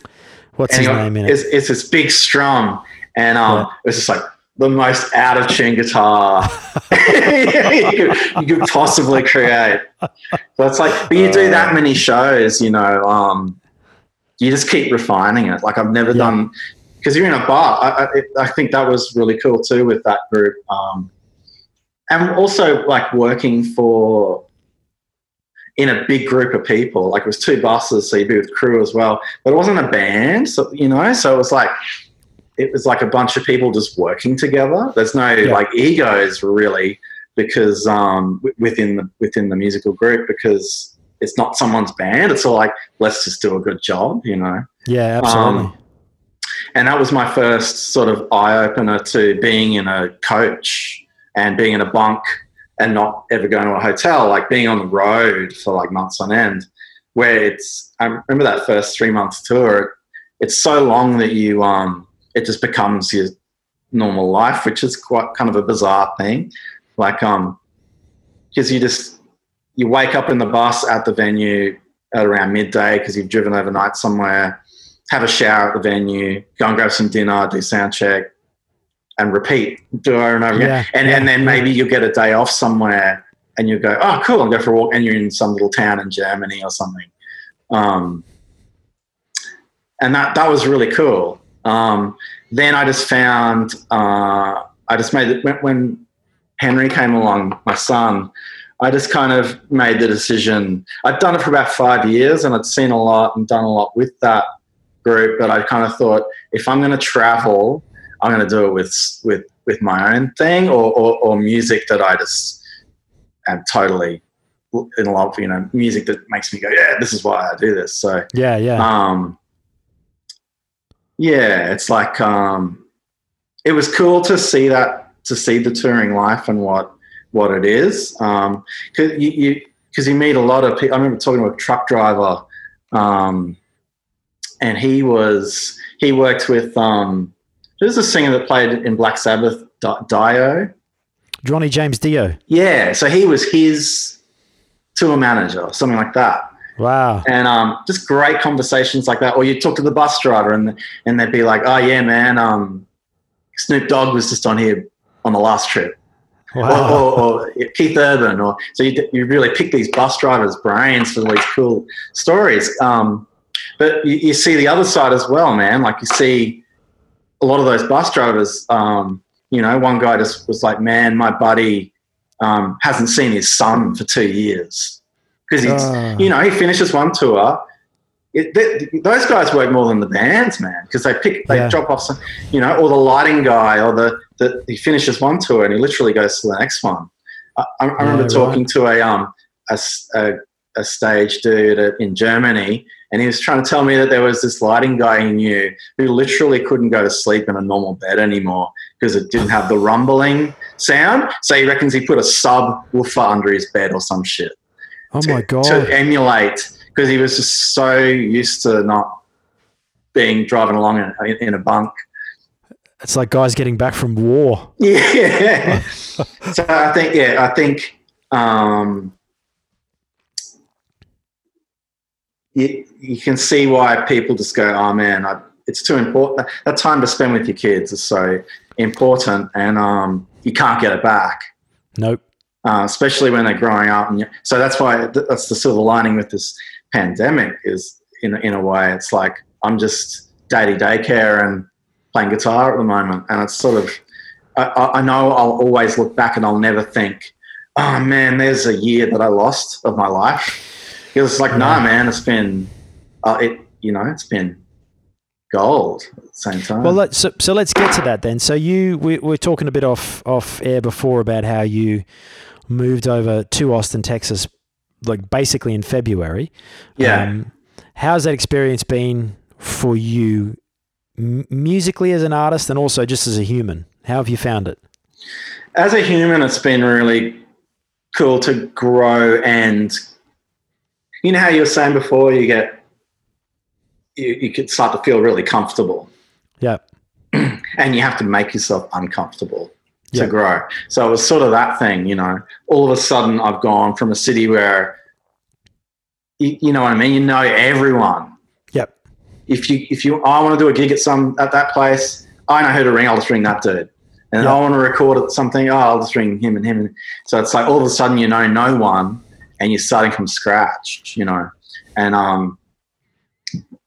Speaker 1: what's
Speaker 2: Anyway,
Speaker 1: his name in it?
Speaker 2: it's, it's this big strum, and um,
Speaker 1: Yeah.
Speaker 2: it was just like the most out of tune guitar you, could, you could possibly create. So it's like, but you do
Speaker 1: Uh.
Speaker 2: that many shows, you know, um, you just keep refining it. Like I've never
Speaker 1: Yeah.
Speaker 2: done because you're in a bar. I, I, I think that was really cool too with that group, um, and also like working for in a big group of people. Like it was two buses, so you'd be with crew as well. But it wasn't a band, so you know. So it was like it was like a bunch of people just working together. There's no
Speaker 1: Yeah.
Speaker 2: like egos really because um, w- within the within the musical group because it's not someone's band. It's all like let's just do a good job, you know.
Speaker 1: yeah, absolutely.
Speaker 2: um, And that was my first sort of eye opener to being in a coach and being in a bunk and not ever going to a hotel, like being on the road for like months on end. Where it's, I remember that first three months tour. It's so long that you, um, it just becomes your normal life, which is quite kind of a bizarre thing. Like, um, because you just you wake up in the bus at the venue at around midday because you've driven overnight somewhere, have a shower at the venue, go and grab some dinner, do sound check, and repeat, do over and over again. And
Speaker 1: yeah,
Speaker 2: and then maybe you'll get a day off somewhere and you go, oh, cool, I'll go for a walk, and you're in some little town in Germany or something. Um, and that that was really cool. Um, then I just found uh, I just made it when, when Henry came along, my son. I just kind of made the decision. I'd done it for about five years, and I'd seen a lot and done a lot with that group. But I kind of thought, if I'm going to travel, I'm going to do it with with with my own thing or, or, or music that I just am totally in love. You know, music that makes me go, yeah, this is why I do this. So
Speaker 1: yeah, yeah.
Speaker 2: um, yeah, it's like um, it was cool to see that to see the touring life and what what it is. Um, cause you, you because you meet a lot of people. I remember talking to a truck driver, um, and he was he worked with um, there's a singer that played in Black Sabbath, Dio.
Speaker 1: Ronnie James Dio.
Speaker 2: Yeah, so he was his tour manager, or something like that
Speaker 1: Wow.
Speaker 2: and um, just great conversations like that. Or you'd talk to the bus driver, and and they'd be like, "Oh yeah, man, um, Snoop Dogg was just on here on the last trip,"
Speaker 1: Wow.
Speaker 2: or, or, or Keith Urban, or so you you really pick these bus drivers' brains for these cool stories. Um, but you, you see the other side as well, man. Like you see a lot of those bus drivers. Um, you know, one guy just was like, "Man, my buddy." um, hasn't seen his son for two years because he's
Speaker 1: Ah.
Speaker 2: you know he finishes one tour. It, th- those guys work more than the bands, man, because they pick, they
Speaker 1: Yeah.
Speaker 2: drop off some, you know, or the lighting guy, or the, the he finishes one tour and he literally goes to the next one. I, I I remember
Speaker 1: Yeah,
Speaker 2: talking to a um a, a- a stage dude at, in Germany, and he was trying to tell me that there was this lighting guy he knew who literally couldn't go to sleep in a normal bed anymore because it didn't have the rumbling sound. So he reckons he put a subwoofer under his bed or some shit
Speaker 1: Oh
Speaker 2: to,
Speaker 1: my god!
Speaker 2: to emulate because he was just so used to not being driving along in, in a bunk.
Speaker 1: It's like guys getting back from war.
Speaker 2: Yeah. so I think, yeah, I think um, you, you can see why people just go, oh man, I, it's too important. That time to spend with your kids is so important and um, you can't get it back.
Speaker 1: Nope.
Speaker 2: Uh, especially when they're growing up. And so that's why th- that's the silver lining with this pandemic is in in a way it's like I'm just day to day care and playing guitar at the moment, and it's sort of I- I, know I'll always look back and I'll never think, oh man, there's a year that I lost of my life. Because it's like, nah, man, it's been uh, it you know it's been gold at the same time.
Speaker 1: Well, let, so, so let's get to that then. So you, we, we're talking a bit off off air before about how you moved over to Austin, Texas, like basically in February.
Speaker 2: yeah.
Speaker 1: Um, how's that experience been for you, m- musically as an artist, and also just as a human? How have you found it?
Speaker 2: as a human, it's been really cool to grow and you know how you were saying before, you get you, you could start to feel really comfortable
Speaker 1: Yeah.
Speaker 2: and you have to make yourself uncomfortable to
Speaker 1: Yeah.
Speaker 2: grow. So it was sort of that thing, you know. All of a sudden, I've gone from a city where you, you know what I mean. You know everyone.
Speaker 1: Yep.
Speaker 2: If you if you I want to do a gig at some at that place, I know who to ring. I'll just ring that dude. And
Speaker 1: Yeah.
Speaker 2: I want to record something. Oh, I'll just ring him and him. And so it's like all of a sudden you know no one, and you're starting from scratch. You know, and um,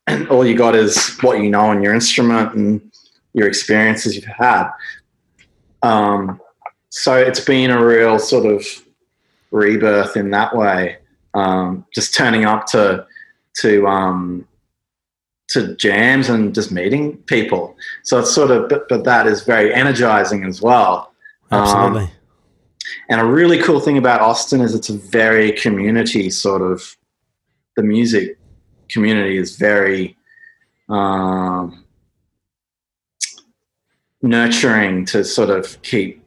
Speaker 2: and all you got is what you know on your instrument and your experiences you've had. Um, so it's been a real sort of rebirth in that way. Um, just turning up to to um, to jams and just meeting people. So it's sort of, but, but that is very energizing as well. Um,
Speaker 1: Absolutely.
Speaker 2: and a really cool thing about Austin is it's a very community sort of. The music community is very um, nurturing to sort of keep.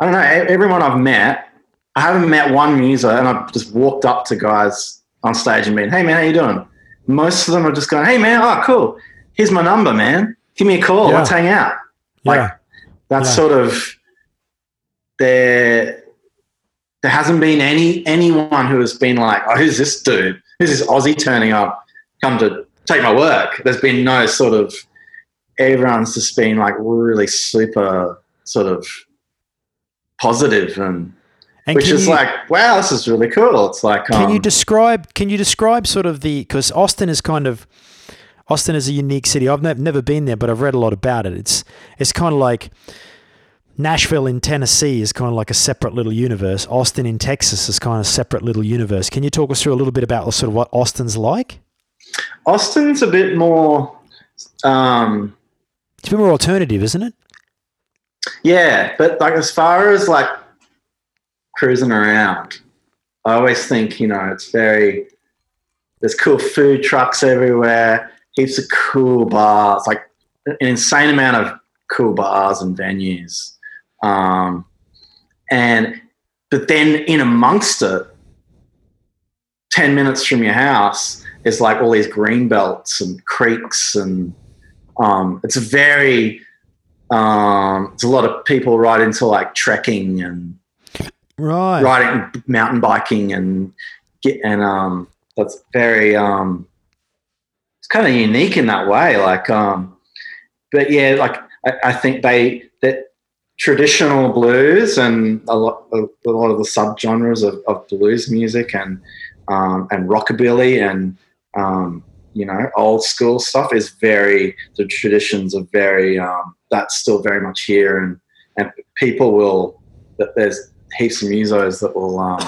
Speaker 2: I don't know. Everyone I've met, I haven't met one muser, and I've just walked up to guys on stage and been, "Hey man, how you doing?" Most of them are just going, "Hey man, oh cool. Here's my number, man. Give me a call.
Speaker 1: Yeah.
Speaker 2: Let's hang out." Like
Speaker 1: yeah.
Speaker 2: that's
Speaker 1: Yeah.
Speaker 2: sort of there. There hasn't been any anyone who has been like, "Oh, who's this dude? Who's this Aussie turning up? Come to take my work." There's been no sort of. Everyone's just been like really super sort of positive and
Speaker 1: And
Speaker 2: which is
Speaker 1: you-
Speaker 2: like, wow, this is really cool. It's like,
Speaker 1: Can
Speaker 2: um,
Speaker 1: you describe? Can you describe sort of the because Austin is kind of Austin is a unique city. I've nev- never been there, but I've read a lot about it. It's it's kind of like Nashville in Tennessee is kind of like a separate little universe. Austin in Texas is kind of a separate little universe. Can you talk us through a little bit about sort of what Austin's like?
Speaker 2: Austin's a bit more, um,
Speaker 1: It's a bit more alternative, isn't it?
Speaker 2: yeah, but like as far as like cruising around, I always think you know it's very. There's cool food trucks everywhere, heaps of cool bars, like an insane amount of cool bars and venues, um, and but then in amongst it, ten minutes from your house is like all these green belts and creeks and um, it's a very um, it's a lot of people right into like trekking and
Speaker 1: Right.
Speaker 2: riding mountain biking and get and um that's very um it's kind of unique in that way like um but yeah like i, I think they that traditional blues and a lot a, a lot of the subgenres of, of blues music and um and rockabilly and um you know old school stuff is very the traditions are very um that's still very much here and and people will there's heaps of musos that will um,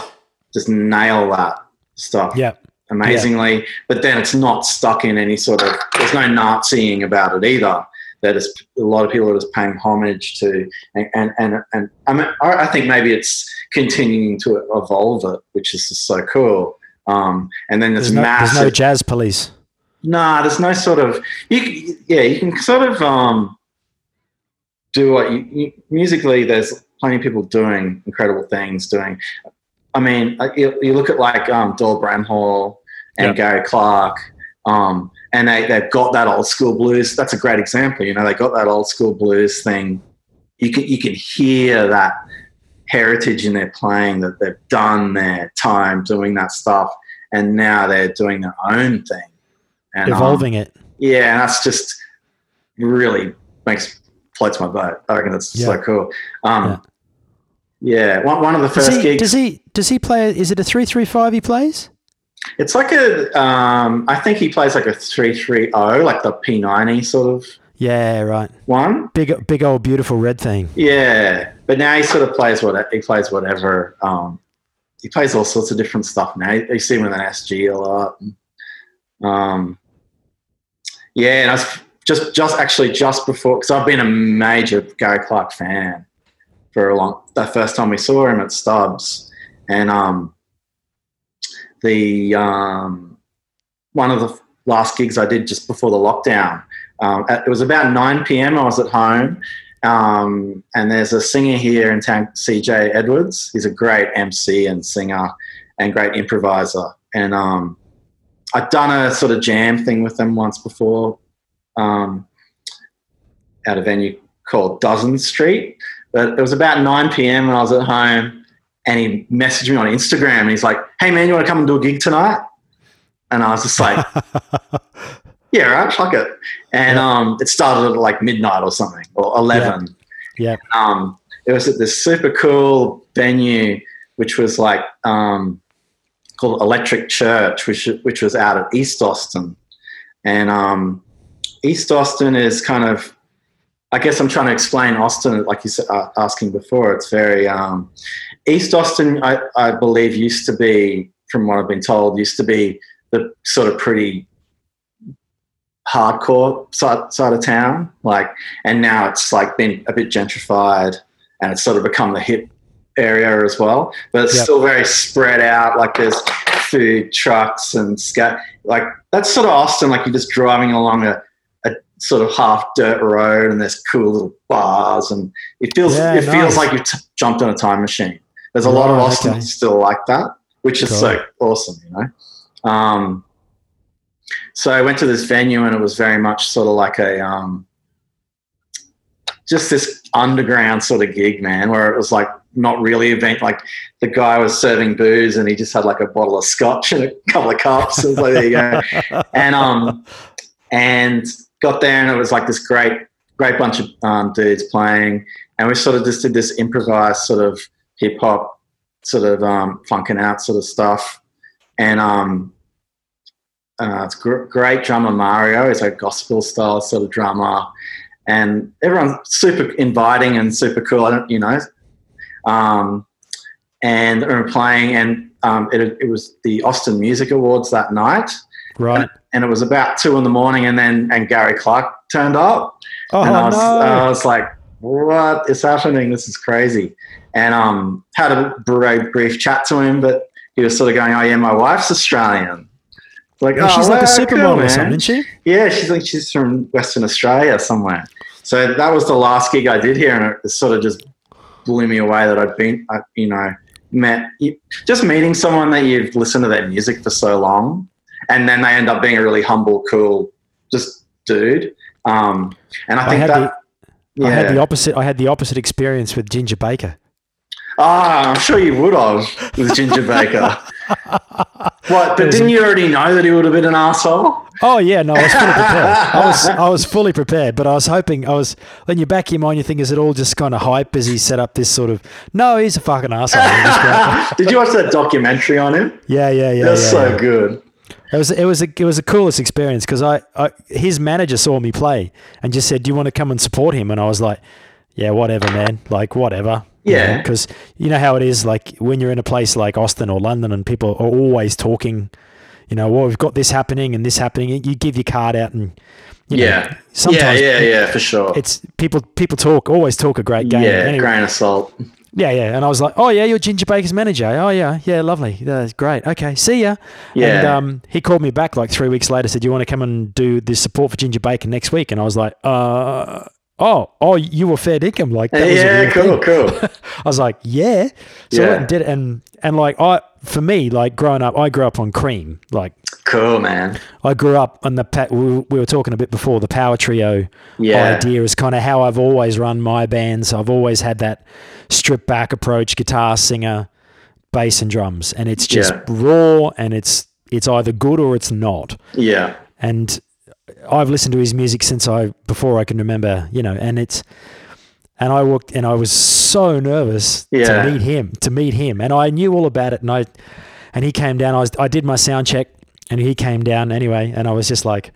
Speaker 2: just nail that stuff
Speaker 1: Yeah.
Speaker 2: amazingly. But then it's not stuck in any sort of. There's no Naziing about it either. That is a lot of people are just paying homage to, and and and, and I mean, I I think maybe it's continuing to evolve it, which is just so cool. Um, and then there's,
Speaker 1: There's no,
Speaker 2: massive.
Speaker 1: there's no jazz police.
Speaker 2: Nah, there's no sort of you. Yeah, you can sort of um, do what you, you musically. There's plenty of people doing incredible things. Doing, I mean, you, you look at like um, Doyle Bramhall and
Speaker 1: Yeah.
Speaker 2: Gary Clark, um, and they they've got that old school blues. That's a great example. You know, they got that old school blues thing. You can you can hear that heritage in their playing that they've done their time doing that stuff, and now they're doing their own thing. And, um,
Speaker 1: Evolving it.
Speaker 2: yeah, and that's just really makes floats my boat. I reckon it's so cool. Um, yeah. one, one of the
Speaker 1: Does
Speaker 2: first
Speaker 1: he,
Speaker 2: gigs.
Speaker 1: does he does he play is it a three three five he plays?
Speaker 2: it's like a. Um, I think he plays like a three three zero, like the P ninety sort of
Speaker 1: Yeah, right.
Speaker 2: one.
Speaker 1: Big big old beautiful red thing.
Speaker 2: Yeah, but now he sort of plays what he plays whatever. Um, he plays all sorts of different stuff now. You see him with an SG a lot. Um, yeah, and I was just just actually just before because I've been a major Gary Clark fan for a long. The first time we saw him at Stubb's, and um, the um, one of the last gigs I did just before the lockdown. Um, at- it was about 9 p.m. I was at home, um, and there's a singer here in town, CJ Edwards. He's a great MC and singer and great improviser. And um, I'd done a sort of jam thing with them once before um, at a venue called Dozen Street. But it was about 9 p.m. when I was at home, and he messaged me on Instagram, and he's like, "Hey man, you want to come and do a gig tonight?" And I was just like, "Yeah, right, fuck it." And
Speaker 1: Yeah.
Speaker 2: um, it started at like midnight or something, or 11.
Speaker 1: Yeah.
Speaker 2: Um, it was at this super cool venue, which was like um, called Electric Church, which which was out at East Austin, and um, East Austin is kind of, I guess I'm trying to explain Austin, like you said, uh, asking before. It's very um, East Austin, I, I believe, used to be, from what I've been told, used to be the sort of pretty hardcore side, side of town, like, and now it's like been a bit gentrified, and it's sort of become the hip area as well. But it's
Speaker 1: Yep.
Speaker 2: still very spread out. Like there's food trucks and scat. Like that's sort of Austin. Like you're just driving along a, a sort of half dirt road, and there's cool little bars, and it feels
Speaker 1: Yeah,
Speaker 2: it feels like you've t- jumped on a time machine. There's a lot of Austin
Speaker 1: okay.
Speaker 2: still like that, which is
Speaker 1: Cool.
Speaker 2: so awesome, you know. Um, so I went to this venue, and it was very much sort of like a um, just this underground sort of gig, man, where it was like not really event. Like the guy was serving booze, and he just had like a bottle of scotch and a couple of cups. It was like there you go. And um and got there and it was like this great great bunch of um, dudes playing. And we sort of just did this improvised sort of hip hop sort of um, funking out sort of stuff. And um uh, it's gr- great drummer Mario. Is a gospel style sort of drummer. And everyone's super inviting and super cool. I don't you know um and we were playing and um, it, it was the Austin Music Awards that night
Speaker 1: Right.
Speaker 2: and it was about two in the morning, and then and Gary Clark turned up,
Speaker 1: Oh
Speaker 2: and I was,
Speaker 1: no.
Speaker 2: I was like, "What is happening? This is crazy." And um, had a very brief chat to him, but he was sort of going, "Oh yeah, my wife's Australian." Like,
Speaker 1: Yeah,
Speaker 2: oh,
Speaker 1: she's like a supermodel
Speaker 2: cool,
Speaker 1: or something, isn't she?
Speaker 2: Yeah, she's like she's from Western Australia somewhere. So that was the last gig I did here, and it sort of just blew me away that I'd been, I, you know, met just meeting someone that you've listened to their music for so long, and then they end up being a really humble, cool, just dude. Um, and I
Speaker 1: I
Speaker 2: think
Speaker 1: had
Speaker 2: that,
Speaker 1: the I had the opposite. I had the opposite experience with Ginger Baker.
Speaker 2: Ah, I'm sure you would have with Ginger Baker. what? But didn't you already know that he would have been an asshole?
Speaker 1: Oh yeah, no, I was fully prepared. I was I was fully prepared, but I was hoping I was. Then you back your mind, you think is it all just kind of hype as he set up this sort of? No, he's a fucking asshole. He just got-
Speaker 2: Did you watch that documentary on him?
Speaker 1: yeah, yeah, yeah.
Speaker 2: That's
Speaker 1: yeah,
Speaker 2: so
Speaker 1: yeah.
Speaker 2: good.
Speaker 1: It was it was a, it was the coolest experience because I, I his manager saw me play and just said, "Do you want to come and support him?" And I was like, "Yeah, whatever, man. Like whatever."
Speaker 2: Yeah.
Speaker 1: Because you know how it is, like when you're in a place like Austin or London and people are always talking, you know, well, we've got this happening and this happening. You give your card out and, you know,
Speaker 2: yeah. Yeah,
Speaker 1: sometimes
Speaker 2: yeah, yeah, for sure.
Speaker 1: it's people, people talk, always talk a great game.
Speaker 2: yeah,
Speaker 1: Anyway,
Speaker 2: grain of salt.
Speaker 1: yeah, yeah. And I was like, oh, yeah, you're Ginger Baker's manager. Oh, yeah, yeah, lovely. That's great. Okay, see ya. And
Speaker 2: Yeah.
Speaker 1: um, he called me back like three weeks later, said, you want to come and do this support for Ginger Baker next week? And I was like, uh, oh, oh, you were fair dinkum. Like, that was
Speaker 2: yeah,
Speaker 1: real
Speaker 2: cool,
Speaker 1: thing.
Speaker 2: cool.
Speaker 1: I was like, yeah. So I
Speaker 2: Yeah.
Speaker 1: went and did it. And, and like, I, for me, like growing up, I grew up on cream. Like,
Speaker 2: cool, man.
Speaker 1: I grew up on the, pa- we we were talking a bit before, the power trio
Speaker 2: Yeah.
Speaker 1: idea is kind of how I've always run my bands. I've always had that stripped back approach, guitar, singer, bass and drums. And it's just
Speaker 2: Yeah.
Speaker 1: raw and it's, it's either good or it's not.
Speaker 2: Yeah.
Speaker 1: And I've listened to his music since I, before I can remember, you know, and it's, and I walked and I was so nervous
Speaker 2: Yeah.
Speaker 1: to meet him, to meet him. And I knew all about it. And I, and he came down, I was, I did my sound check and he came down anyway. And I was just like,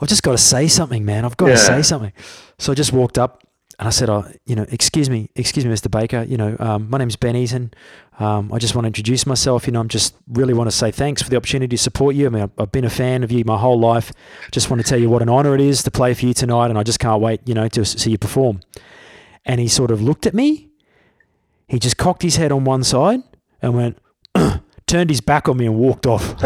Speaker 1: I've just got to say something, man. I've got to say something. So I just walked up and I said, oh, you know, excuse me, excuse me, Mr. Baker. You know, um, my name's Ben Eaton. Um, I just want to introduce myself. You know, I'm just really want to say thanks for the opportunity to support you. I mean, I've, been a fan of you my whole life. Just want to tell you what an honor it is to play for you tonight. And I just can't wait, you know, to see you perform. And he sort of looked at me. He just cocked his head on one side and went, turned his back on me and walked off.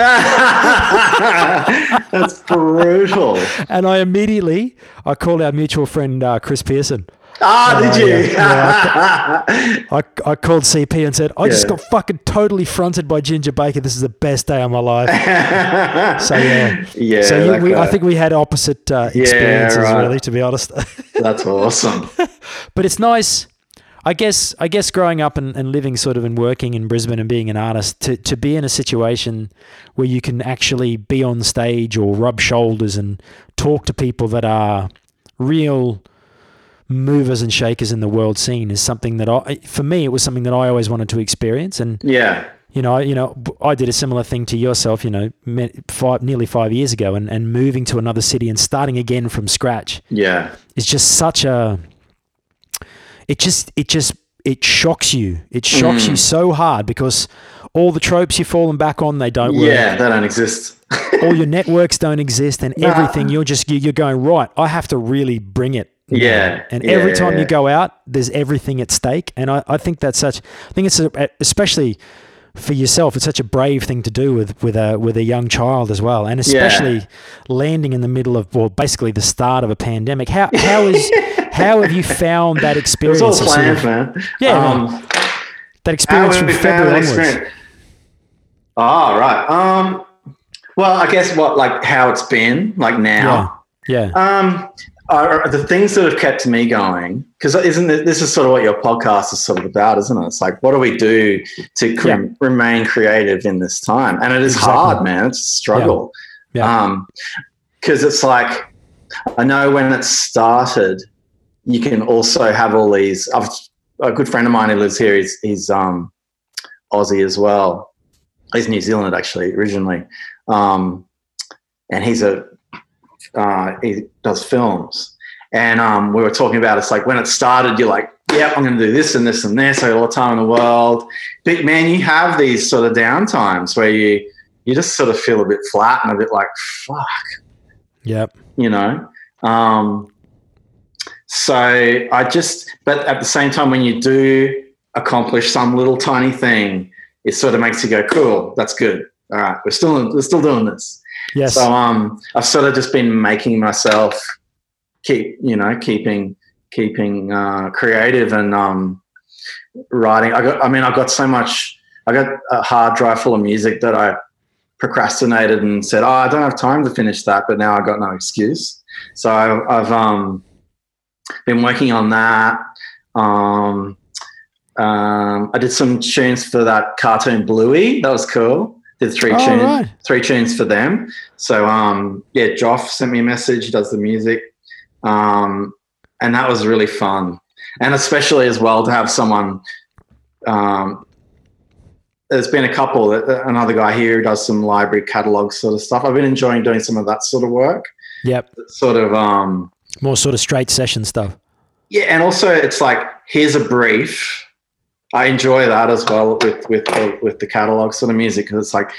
Speaker 2: That's brutal.
Speaker 1: And I immediately, I called our mutual friend uh, Chris Pearson.
Speaker 2: Ah, did you?
Speaker 1: yeah, I, I called CP and said, I just got fucking totally fronted by Ginger Baker. This is the best day of my life. so yeah,
Speaker 2: Yeah,
Speaker 1: So you, we, I think we had opposite uh, experiences,
Speaker 2: right.
Speaker 1: really, to be honest.
Speaker 2: That's awesome.
Speaker 1: but it's nice. I guess I guess growing up and, and living sort of and working in Brisbane and being an artist to, to be in a situation where you can actually be on stage or rub shoulders and talk to people that are real movers and shakers in the world scene is something that I for me it was something that I always wanted to experience and
Speaker 2: Yeah.
Speaker 1: you know, I- you know, I did a similar thing to yourself, you know, five, nearly five years ago, and, and moving to another city and starting again from scratch
Speaker 2: Yeah.
Speaker 1: it's just such a. It just, it just, it shocks you. It shocks you mm. so hard because all the tropes you've fallen back on, they don't work.
Speaker 2: Yeah, they don't exist.
Speaker 1: All your networks don't exist, and
Speaker 2: Nah.
Speaker 1: everything. You're just, you're going right. I have to really bring it. Now."
Speaker 2: Yeah,
Speaker 1: And
Speaker 2: yeah,
Speaker 1: every time
Speaker 2: yeah.
Speaker 1: you go out, there's everything at stake. And I, I think that's such. I think it's a, especially for yourself. It's such a brave thing to do with with a with a young child as well, and especially landing in the middle of well, basically the start of a pandemic. How how is how have you found that
Speaker 2: It
Speaker 1: experience?
Speaker 2: was all
Speaker 1: of sort of-
Speaker 2: man.
Speaker 1: Yeah,
Speaker 2: Um,
Speaker 1: that experience from
Speaker 2: we found
Speaker 1: February onwards.
Speaker 2: experience? Oh, right. Um, well, I guess what like how it's been like now.
Speaker 1: Yeah,
Speaker 2: Um, the things that have kept me going because isn't it, this is sort of what your podcast is sort of about, isn't it? It's like what do we do to cre-
Speaker 1: Yeah.
Speaker 2: remain creative in this time? And it is
Speaker 1: Exactly.
Speaker 2: hard, man. It's a struggle.
Speaker 1: Yeah.
Speaker 2: Um, because it's like I know when it started, you can also have all these. I've, a good friend of mine who lives here. He's he's um, Aussie as well. He's New Zealand actually originally, um, and he's a uh, he does films. And um, we were talking about it's like when it started, you're like, yep, I'm going to do this and this and this. I got all the time in the world. But man, you have these sort of down times where you you just sort of feel a bit flat and a bit like, fuck,
Speaker 1: Yep.
Speaker 2: you know. Um, so I just, but at the same time, when you do accomplish some little tiny thing, it sort of makes you go, cool, that's good. All right, we're still we're still doing this.
Speaker 1: Yes.
Speaker 2: So um, I've sort of just been making myself keep, you know, keeping keeping uh, creative and um, writing. I got, I mean, I got so much. I got a hard drive full of music that I procrastinated and said, "Oh, I don't have time to finish that," but now I got no excuse. So I've, I've um, been working on that. Um, um, I did some tunes for that cartoon Bluey. That was cool. Did three
Speaker 1: Oh,
Speaker 2: tunes,
Speaker 1: right.
Speaker 2: three tunes for them. So um, yeah, Joff sent me a message. Does the music, um, and that was really fun. And especially as well to have someone. Um, there's been a couple. Another guy here who does some library catalog sort of stuff. I've been enjoying doing some of that sort of work.
Speaker 1: Yep.
Speaker 2: Sort of um,
Speaker 1: More sort of straight session stuff.
Speaker 2: yeah, and also it's like here's a brief I enjoy that as well with with the, with the catalog sort of music because it's like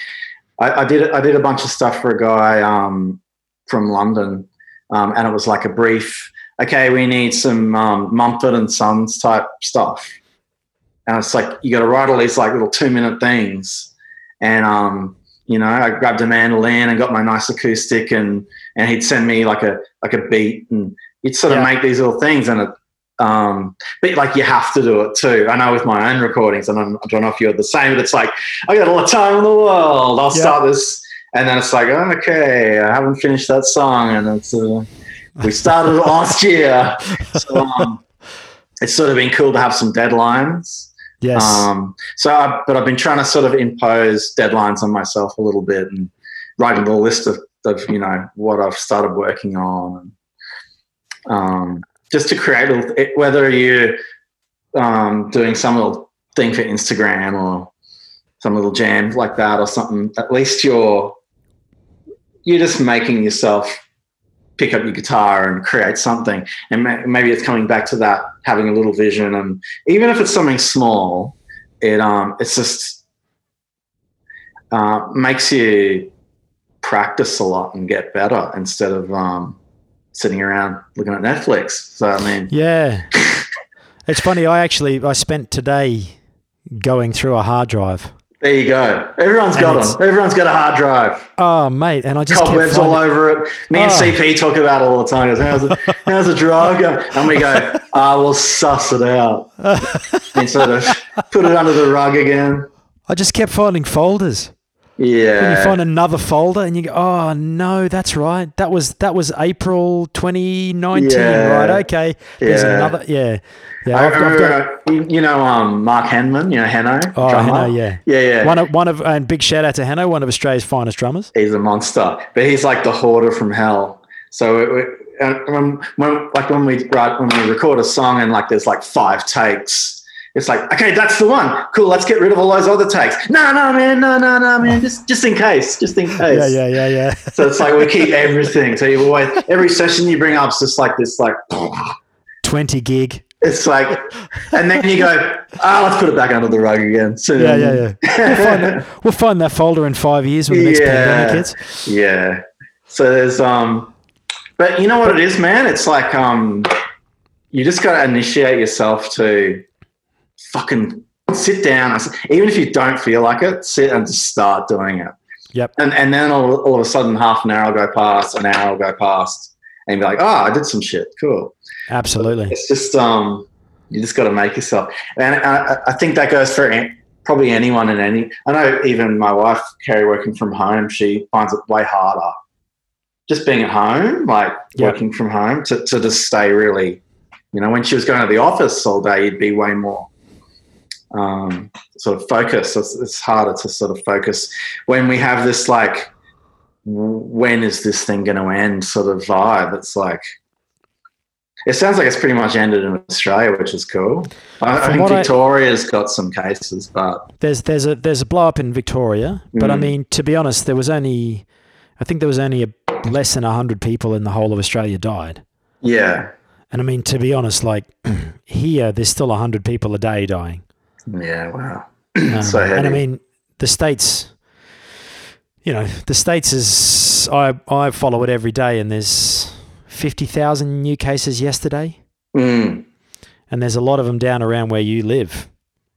Speaker 2: I, I, did I did a bunch of stuff for a guy um, from London, um, and it was like a brief. Okay, we need some um, Mumford and Sons type stuff, and it's like you got to write all these like little two minute things, and um, you know, I grabbed a mandolin and got my nice acoustic, and and he'd send me like a like a beat, and you'd sort of yeah. make these little things, and it, um, but like you have to do it too. I know with my own recordings, and I'm, I do not know if you're the same, but it's like I got all the time in the world. I'll yeah. start this, and then it's like okay, I haven't finished that song, and it's uh, we started last year, so um, it's sort of been cool to have some deadlines.
Speaker 1: Yes.
Speaker 2: Um, so, I, but I've been trying to sort of impose deadlines on myself a little bit and writing a list of, of you know what I've started working on, um, just to create whether you're um, doing some little thing for Instagram or some little jam like that or something. At least you're you're just making yourself pick up your guitar and create something. And maybe it's coming back to that having a little vision, and even if it's something small, it um it's just uh, makes you practice a lot and get better instead of um, sitting around looking at Netflix. So I mean,
Speaker 1: yeah, it's funny. I actually I spent today going through a hard drive
Speaker 2: there you go. Everyone's and got them. Everyone's got a hard drive.
Speaker 1: Oh, mate, and I just
Speaker 2: cobwebs all over it. Me and oh. CP talk about it all the time. Goes, how's a how's a drive And we go, ah, oh, we'll suss it out and sort of put it under the rug again.
Speaker 1: I just kept finding folders.
Speaker 2: Yeah.
Speaker 1: And you find another folder and you go, oh no, that's right. That was that was April 2019, yeah. right? Okay. There's yeah. another. Yeah. Yeah.
Speaker 2: I've, I've got, you know, um, Mark Henman, you know, Hanno.
Speaker 1: Oh, Hanno, yeah.
Speaker 2: Yeah, yeah.
Speaker 1: One of, one of, and big shout out to Hanno, one of Australia's finest drummers.
Speaker 2: He's a monster, but he's like the hoarder from hell. So it, it, when, when, like when we write, when we record a song and like there's like five takes, it's like, okay, that's the one. Cool, let's get rid of all those other takes. No, no, man, no, no, no, man, just just in case, just in case.
Speaker 1: Yeah, yeah, yeah, yeah.
Speaker 2: so it's like we keep everything. So you always every session you bring up is just like this, like
Speaker 1: twenty gig.
Speaker 2: It's like, and then you go, ah, oh, let's put it back under the rug again.
Speaker 1: So, yeah, yeah, yeah. We'll find, that, we'll find that folder in five years when the next yeah, pandemic hits.
Speaker 2: Yeah. So there's um, but you know what it is, man. It's like um, you just got to initiate yourself to fucking sit down. Even if you don't feel like it, sit and just start doing it.
Speaker 1: Yep.
Speaker 2: And and then all, all of a sudden, half an hour will go past, an hour will go past, and be like, oh, I did some shit. Cool.
Speaker 1: Absolutely.
Speaker 2: But it's just um, you just got to make yourself. And I, I think that goes for probably anyone in any. I know even my wife, Carrie, working from home, she finds it way harder. Just being at home, like yep. working from home, to, to just stay really, you know, when she was going to the office all day, you'd be way more um, sort of focus. It's, it's harder to sort of focus when we have this like, when is this thing going to end sort of vibe. It's like, it sounds like it's pretty much ended in Australia, which is cool. I, I think Victoria's I, got some cases, but
Speaker 1: there's there's a there's a blow up in Victoria. But mm. I mean, to be honest, there was only, I think there was only a, less than hundred people in the whole of Australia died.
Speaker 2: Yeah.
Speaker 1: And I mean, to be honest, like here, there's still hundred people a day dying.
Speaker 2: Yeah, wow. Um, so heavy.
Speaker 1: And I mean, the states. You know, the states is I I follow it every day, and there's fifty thousand new cases yesterday.
Speaker 2: Mm.
Speaker 1: And there's a lot of them down around where you live.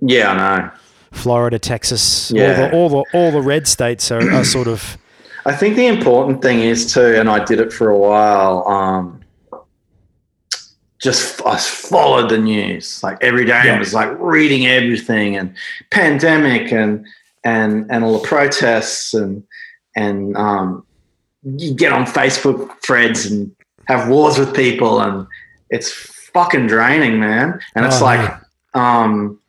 Speaker 2: Yeah, I know.
Speaker 1: Florida, Texas, yeah. all the all the all the red states are, are sort of.
Speaker 2: I think the important thing is too, and I did it for a while. Um, just I followed the news like every day. Yeah. I was like reading everything and pandemic and and and all the protests and and um, you get on Facebook threads and have wars with people and it's fucking draining, man. And it's oh, like man. um,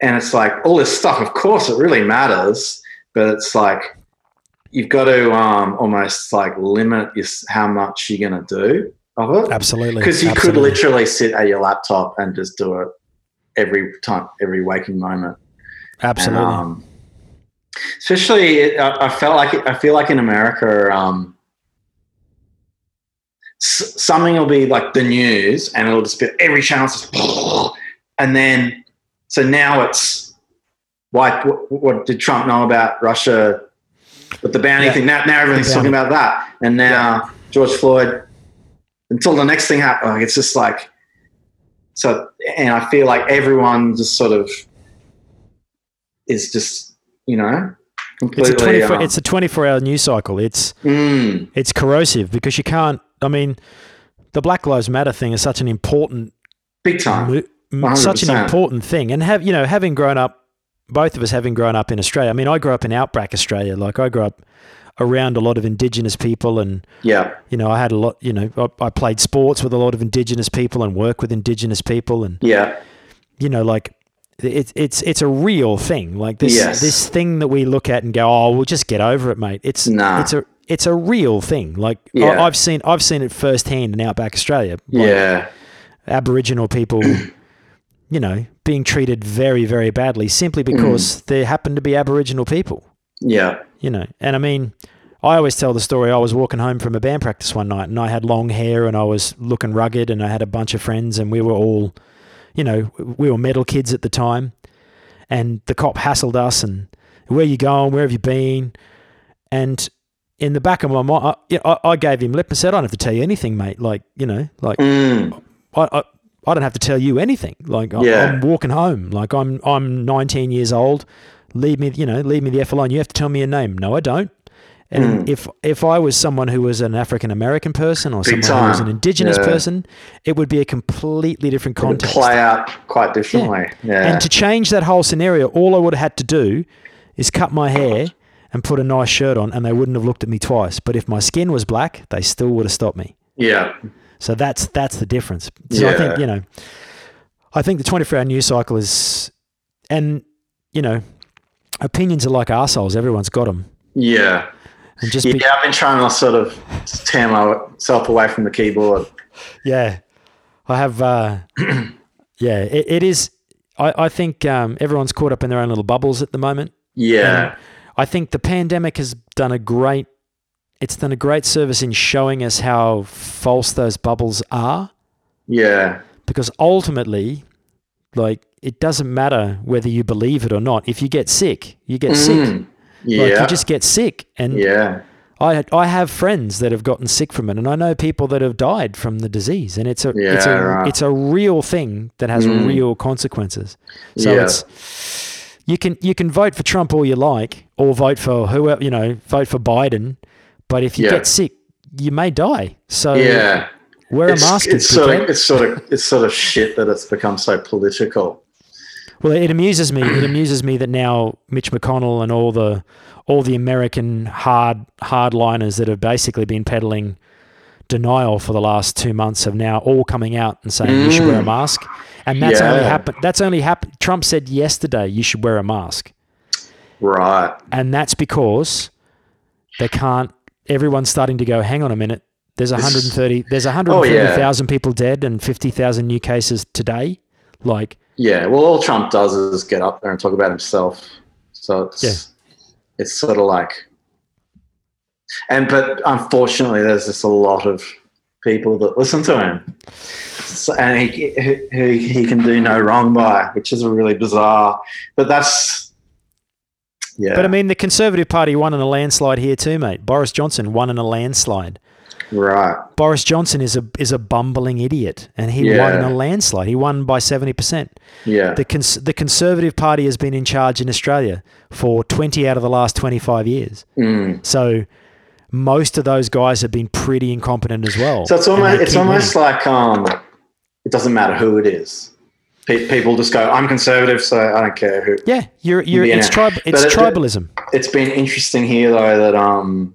Speaker 2: and it's like all this stuff. Of course, it really matters, but it's like you've got to um, almost like limit your, how much you're going to do of it.
Speaker 1: Absolutely.
Speaker 2: Because you
Speaker 1: Absolutely.
Speaker 2: could literally sit at your laptop and just do it every time, every waking moment.
Speaker 1: Absolutely. And, um,
Speaker 2: especially, I, I, felt like I feel like in America, um, s- something will be like the news, and it'll just be every channel, just, and then so now it's why? What, what did Trump know about Russia? With the bounty
Speaker 1: Yeah.
Speaker 2: thing, now, now everything's talking about that, and now George Floyd. Until the next thing happens, like, it's just like so. And I feel like everyone just sort of is just you know
Speaker 1: It's a
Speaker 2: completely.
Speaker 1: 24,
Speaker 2: um,
Speaker 1: it's a 24 hour news cycle. It's
Speaker 2: mm,
Speaker 1: it's corrosive because you can't. I mean, the Black Lives Matter thing is such an important,
Speaker 2: big time.
Speaker 1: mo- m- such an important thing, and have you know having grown up, both of us having grown up in Australia. I mean, I grew up in outback Australia. Like I grew up around a lot of Indigenous people, and
Speaker 2: Yeah,
Speaker 1: you know I had a lot. You know, I, I played sports with a lot of Indigenous people and work with Indigenous people, and
Speaker 2: yeah,
Speaker 1: you know, like it's it's it's a real thing. Like this
Speaker 2: Yes.
Speaker 1: this thing that we look at and go, oh, we'll just get over it, mate. It's
Speaker 2: Nah.
Speaker 1: it's a it's a real thing. Like I,
Speaker 2: Yeah.
Speaker 1: I've seen I've seen it firsthand in outback Australia. Like,
Speaker 2: yeah,
Speaker 1: Aboriginal people, you know, being treated very very badly simply because mm. there happen to be Aboriginal people.
Speaker 2: Yeah,
Speaker 1: You know, and I mean. I always tell the story. I was walking home from a band practice one night, and I had long hair, and I was looking rugged, and I had a bunch of friends, and we were all you know, we were metal kids at the time, and the cop hassled us and where you going, where have you been, and in the back of my mind, I, yeah, I, gave him lip and said, I don't have to tell you anything, mate. Like, you know, like
Speaker 2: mm,
Speaker 1: I, I, I don't have to tell you anything. Like, I, I'm walking home. Like, I'm I'm 19 years old. Leave me, you know, leave me the f alone. You have to tell me your name. No, I don't. And
Speaker 2: Mm.
Speaker 1: if if I was someone who was an African American person or
Speaker 2: Big
Speaker 1: someone who was an indigenous
Speaker 2: Yeah.
Speaker 1: person, it would be a completely different
Speaker 2: it would
Speaker 1: context.
Speaker 2: play out quite differently. Yeah,
Speaker 1: And to change that whole scenario, all I would have had to do is cut my hair and put a nice shirt on, and they wouldn't have looked at me twice. But if my skin was black, they still would have stopped me.
Speaker 2: yeah,
Speaker 1: So that's that's the difference. So I think
Speaker 2: Yeah.
Speaker 1: you know, I think the twenty four hour news cycle is, and you know, opinions are like arseholes. Everyone's got them,
Speaker 2: yeah,
Speaker 1: and just
Speaker 2: yeah.
Speaker 1: be,
Speaker 2: I've been trying to sort of tear myself away from the keyboard.
Speaker 1: yeah. I have, uh, yeah. It, it is. I I think um, everyone's caught up in their own little bubbles at the moment.
Speaker 2: Yeah,
Speaker 1: I think the pandemic has done a great it's done a great service in showing us how false those bubbles are
Speaker 2: yeah,
Speaker 1: because ultimately like it doesn't matter whether you believe it or not if you get sick you get sick
Speaker 2: Mm, yeah,
Speaker 1: like you just get sick and
Speaker 2: yeah,
Speaker 1: I I have friends that have gotten sick from it and I know people that have died from the disease and it's a
Speaker 2: yeah, it's
Speaker 1: a
Speaker 2: right.
Speaker 1: it's a real thing that has
Speaker 2: Mm.
Speaker 1: real consequences so
Speaker 2: Yeah.
Speaker 1: it's you can you can vote for Trump all you like or vote for whoever you know vote for Biden but if you
Speaker 2: Yeah.
Speaker 1: get sick you may die so
Speaker 2: yeah.
Speaker 1: wear a
Speaker 2: It's,
Speaker 1: mask
Speaker 2: it's sort of it's sort of it's sort of shit that it's become so political.
Speaker 1: Well, it amuses me. It amuses me that now Mitch McConnell and all the all the American hard hardliners that have basically been peddling denial for the last two months have now all coming out and saying you should wear a mm. mask, and that's only happened. That's only happened. Trump said yesterday you should wear a mask,
Speaker 2: Right.
Speaker 1: and that's because they can't. Everyone's starting to go. Hang on a minute. There's 130. There's 130,000 people dead and 50,000 new cases today. Like
Speaker 2: Yeah. Well, all Trump does is get up there and talk about himself. So it's
Speaker 1: Yeah.
Speaker 2: it's sort of like, and but unfortunately, there's just a lot of people that listen to him, so, and he, he he can do no wrong by, which is a really bizarre. But that's yeah.
Speaker 1: But I mean, the Conservative Party won in a landslide here too, mate. Boris Johnson won in a landslide.
Speaker 2: Right.
Speaker 1: Boris Johnson is a is a bumbling idiot, and he
Speaker 2: Yeah.
Speaker 1: won in a landslide. He won by seventy percent.
Speaker 2: Yeah.
Speaker 1: The cons- the Conservative Party has been in charge in Australia for twenty out of the last twenty five years.
Speaker 2: Mm.
Speaker 1: So most of those guys have been pretty incompetent as well.
Speaker 2: So it's almost it's almost
Speaker 1: winning.
Speaker 2: like um, it doesn't matter who it is. Pe- people just go, "I'm conservative, so I don't care who."
Speaker 1: yeah, you're you're it's tribe it's
Speaker 2: it-
Speaker 1: tribalism.
Speaker 2: It's been interesting here though that um,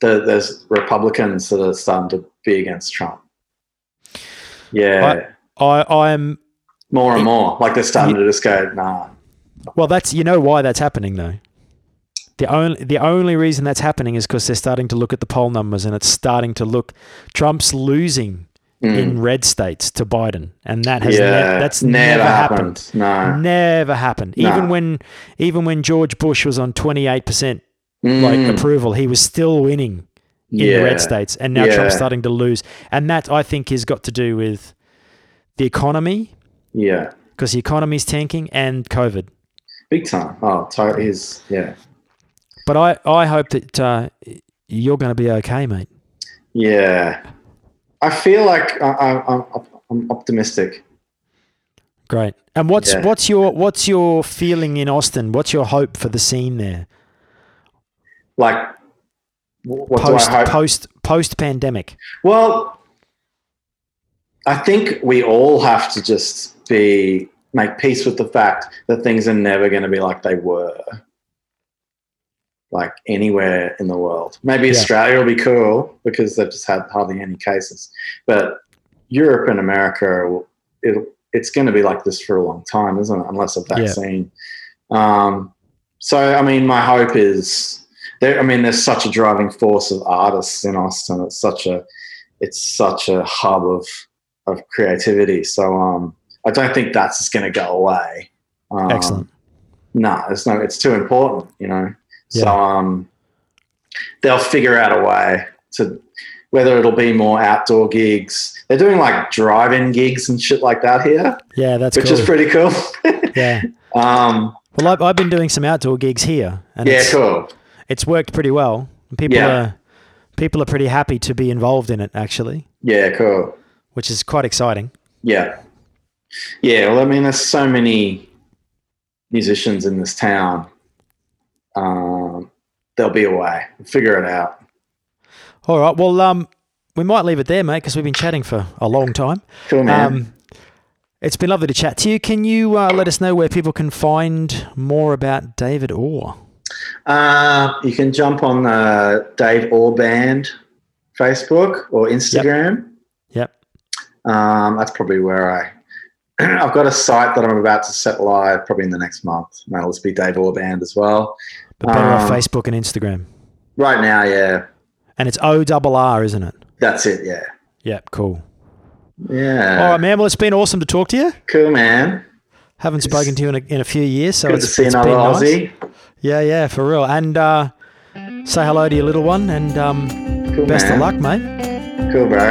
Speaker 2: the, there's Republicans that are starting to be against Trump. Yeah,
Speaker 1: I I'm
Speaker 2: more and more. Like they're starting to just go, "Nah."
Speaker 1: Well, that's you know why that's happening though. The only the only reason that's happening is because they're starting to look at the poll numbers and it's starting to look Trump's losing
Speaker 2: Mm.
Speaker 1: in red states to Biden, and that has
Speaker 2: yeah,
Speaker 1: ne- that's never, happened.
Speaker 2: No,
Speaker 1: Never happened.
Speaker 2: No.
Speaker 1: Even when even when George Bush was on twenty eight percent like
Speaker 2: Mm.
Speaker 1: approval, he was still winning in
Speaker 2: yeah.
Speaker 1: the red states, and now
Speaker 2: Yeah.
Speaker 1: Trump's starting to lose, and that I think has got to do with the economy
Speaker 2: Yeah,
Speaker 1: because the economy's tanking and COVID.
Speaker 2: Big time. Oh, to- is yeah,
Speaker 1: But I, I hope that uh, you're going to be okay, mate.
Speaker 2: yeah. I feel like I, I, I'm, I'm optimistic.
Speaker 1: Great. And what's
Speaker 2: Yeah.
Speaker 1: what's your what's your feeling in Austin? What's your hope for the scene there?
Speaker 2: Like, what
Speaker 1: post
Speaker 2: do I hope?
Speaker 1: post post pandemic.
Speaker 2: Well, I think we all have to just be make peace with the fact that things are never going to be like they were, like anywhere in the world. Maybe
Speaker 1: Yeah.
Speaker 2: Australia will be cool because they've just had hardly any cases, but Europe and America, it, it's going to be like this for a long time, isn't it? Unless a vaccine. Um, so, I mean, my hope is. I mean, there's such a driving force of artists in Austin. It's such a it's such a hub of of creativity. So um, I don't think that's just going to go away. Um,
Speaker 1: Excellent.
Speaker 2: No, it's no, it's too important, you know.
Speaker 1: Yeah.
Speaker 2: So um, they'll figure out a way to whether it'll be more outdoor gigs. They're doing like drive-in gigs and shit like that here,
Speaker 1: Yeah, that's
Speaker 2: which
Speaker 1: cool.
Speaker 2: is pretty cool.
Speaker 1: yeah.
Speaker 2: um,
Speaker 1: Well, I've, I've been doing some outdoor gigs here, and
Speaker 2: yeah, cool.
Speaker 1: It's worked pretty well. People
Speaker 2: Yeah.
Speaker 1: are people are pretty happy to be involved in it, actually,
Speaker 2: Yeah, cool.
Speaker 1: which is quite exciting.
Speaker 2: Yeah. Yeah. Well, I mean, there's so many musicians in this town. Um, there'll be a way. We'll figure it out.
Speaker 1: All right. Well, um, we might leave it there, mate, because we've been chatting for a long time.
Speaker 2: Cool, man.
Speaker 1: Um, it's been lovely to chat to you. Can you uh, let us know where people can find more about David Orr?
Speaker 2: Uh, you can jump on the Dave Orr Band Facebook or Instagram.
Speaker 1: Yep.
Speaker 2: Um, that's probably where I. I've got a site that I'm about to set live probably in the next month. That'll just be Dave Orr Band as well.
Speaker 1: But better
Speaker 2: Um,
Speaker 1: Facebook and Instagram.
Speaker 2: Right now, yeah,
Speaker 1: And it's O double R, isn't it?
Speaker 2: that's it. Yeah,
Speaker 1: Yep. Cool.
Speaker 2: yeah.
Speaker 1: All right, man. Well, it's been awesome to talk to you.
Speaker 2: Cool, man.
Speaker 1: Haven't spoken to you in a, in a few years, so
Speaker 2: Good
Speaker 1: it's,
Speaker 2: to see
Speaker 1: it's
Speaker 2: another
Speaker 1: been nice.
Speaker 2: Aussie.
Speaker 1: Yeah, yeah, for real. And uh, say hello to your little one, and um,
Speaker 2: Cool,
Speaker 1: best
Speaker 2: man.
Speaker 1: of luck, mate.
Speaker 2: Cool, bro.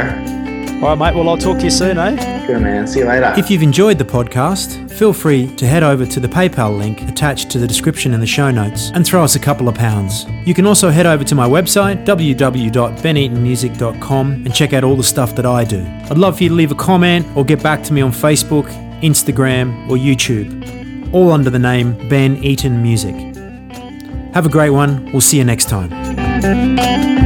Speaker 1: All right, mate. Well, I'll talk to you soon, eh?
Speaker 2: Good man. See you later.
Speaker 1: If you've enjoyed the podcast, feel free to head over to the PayPal link attached to the description in the show notes and throw us a couple of pounds. You can also head over to my website, www.beneatonmusic.com, and check out all the stuff that I do. I'd love for you to leave a comment or get back to me on Facebook, Instagram, or YouTube, all under the name Ben Eaton Music. Have a great one. We'll see you next time.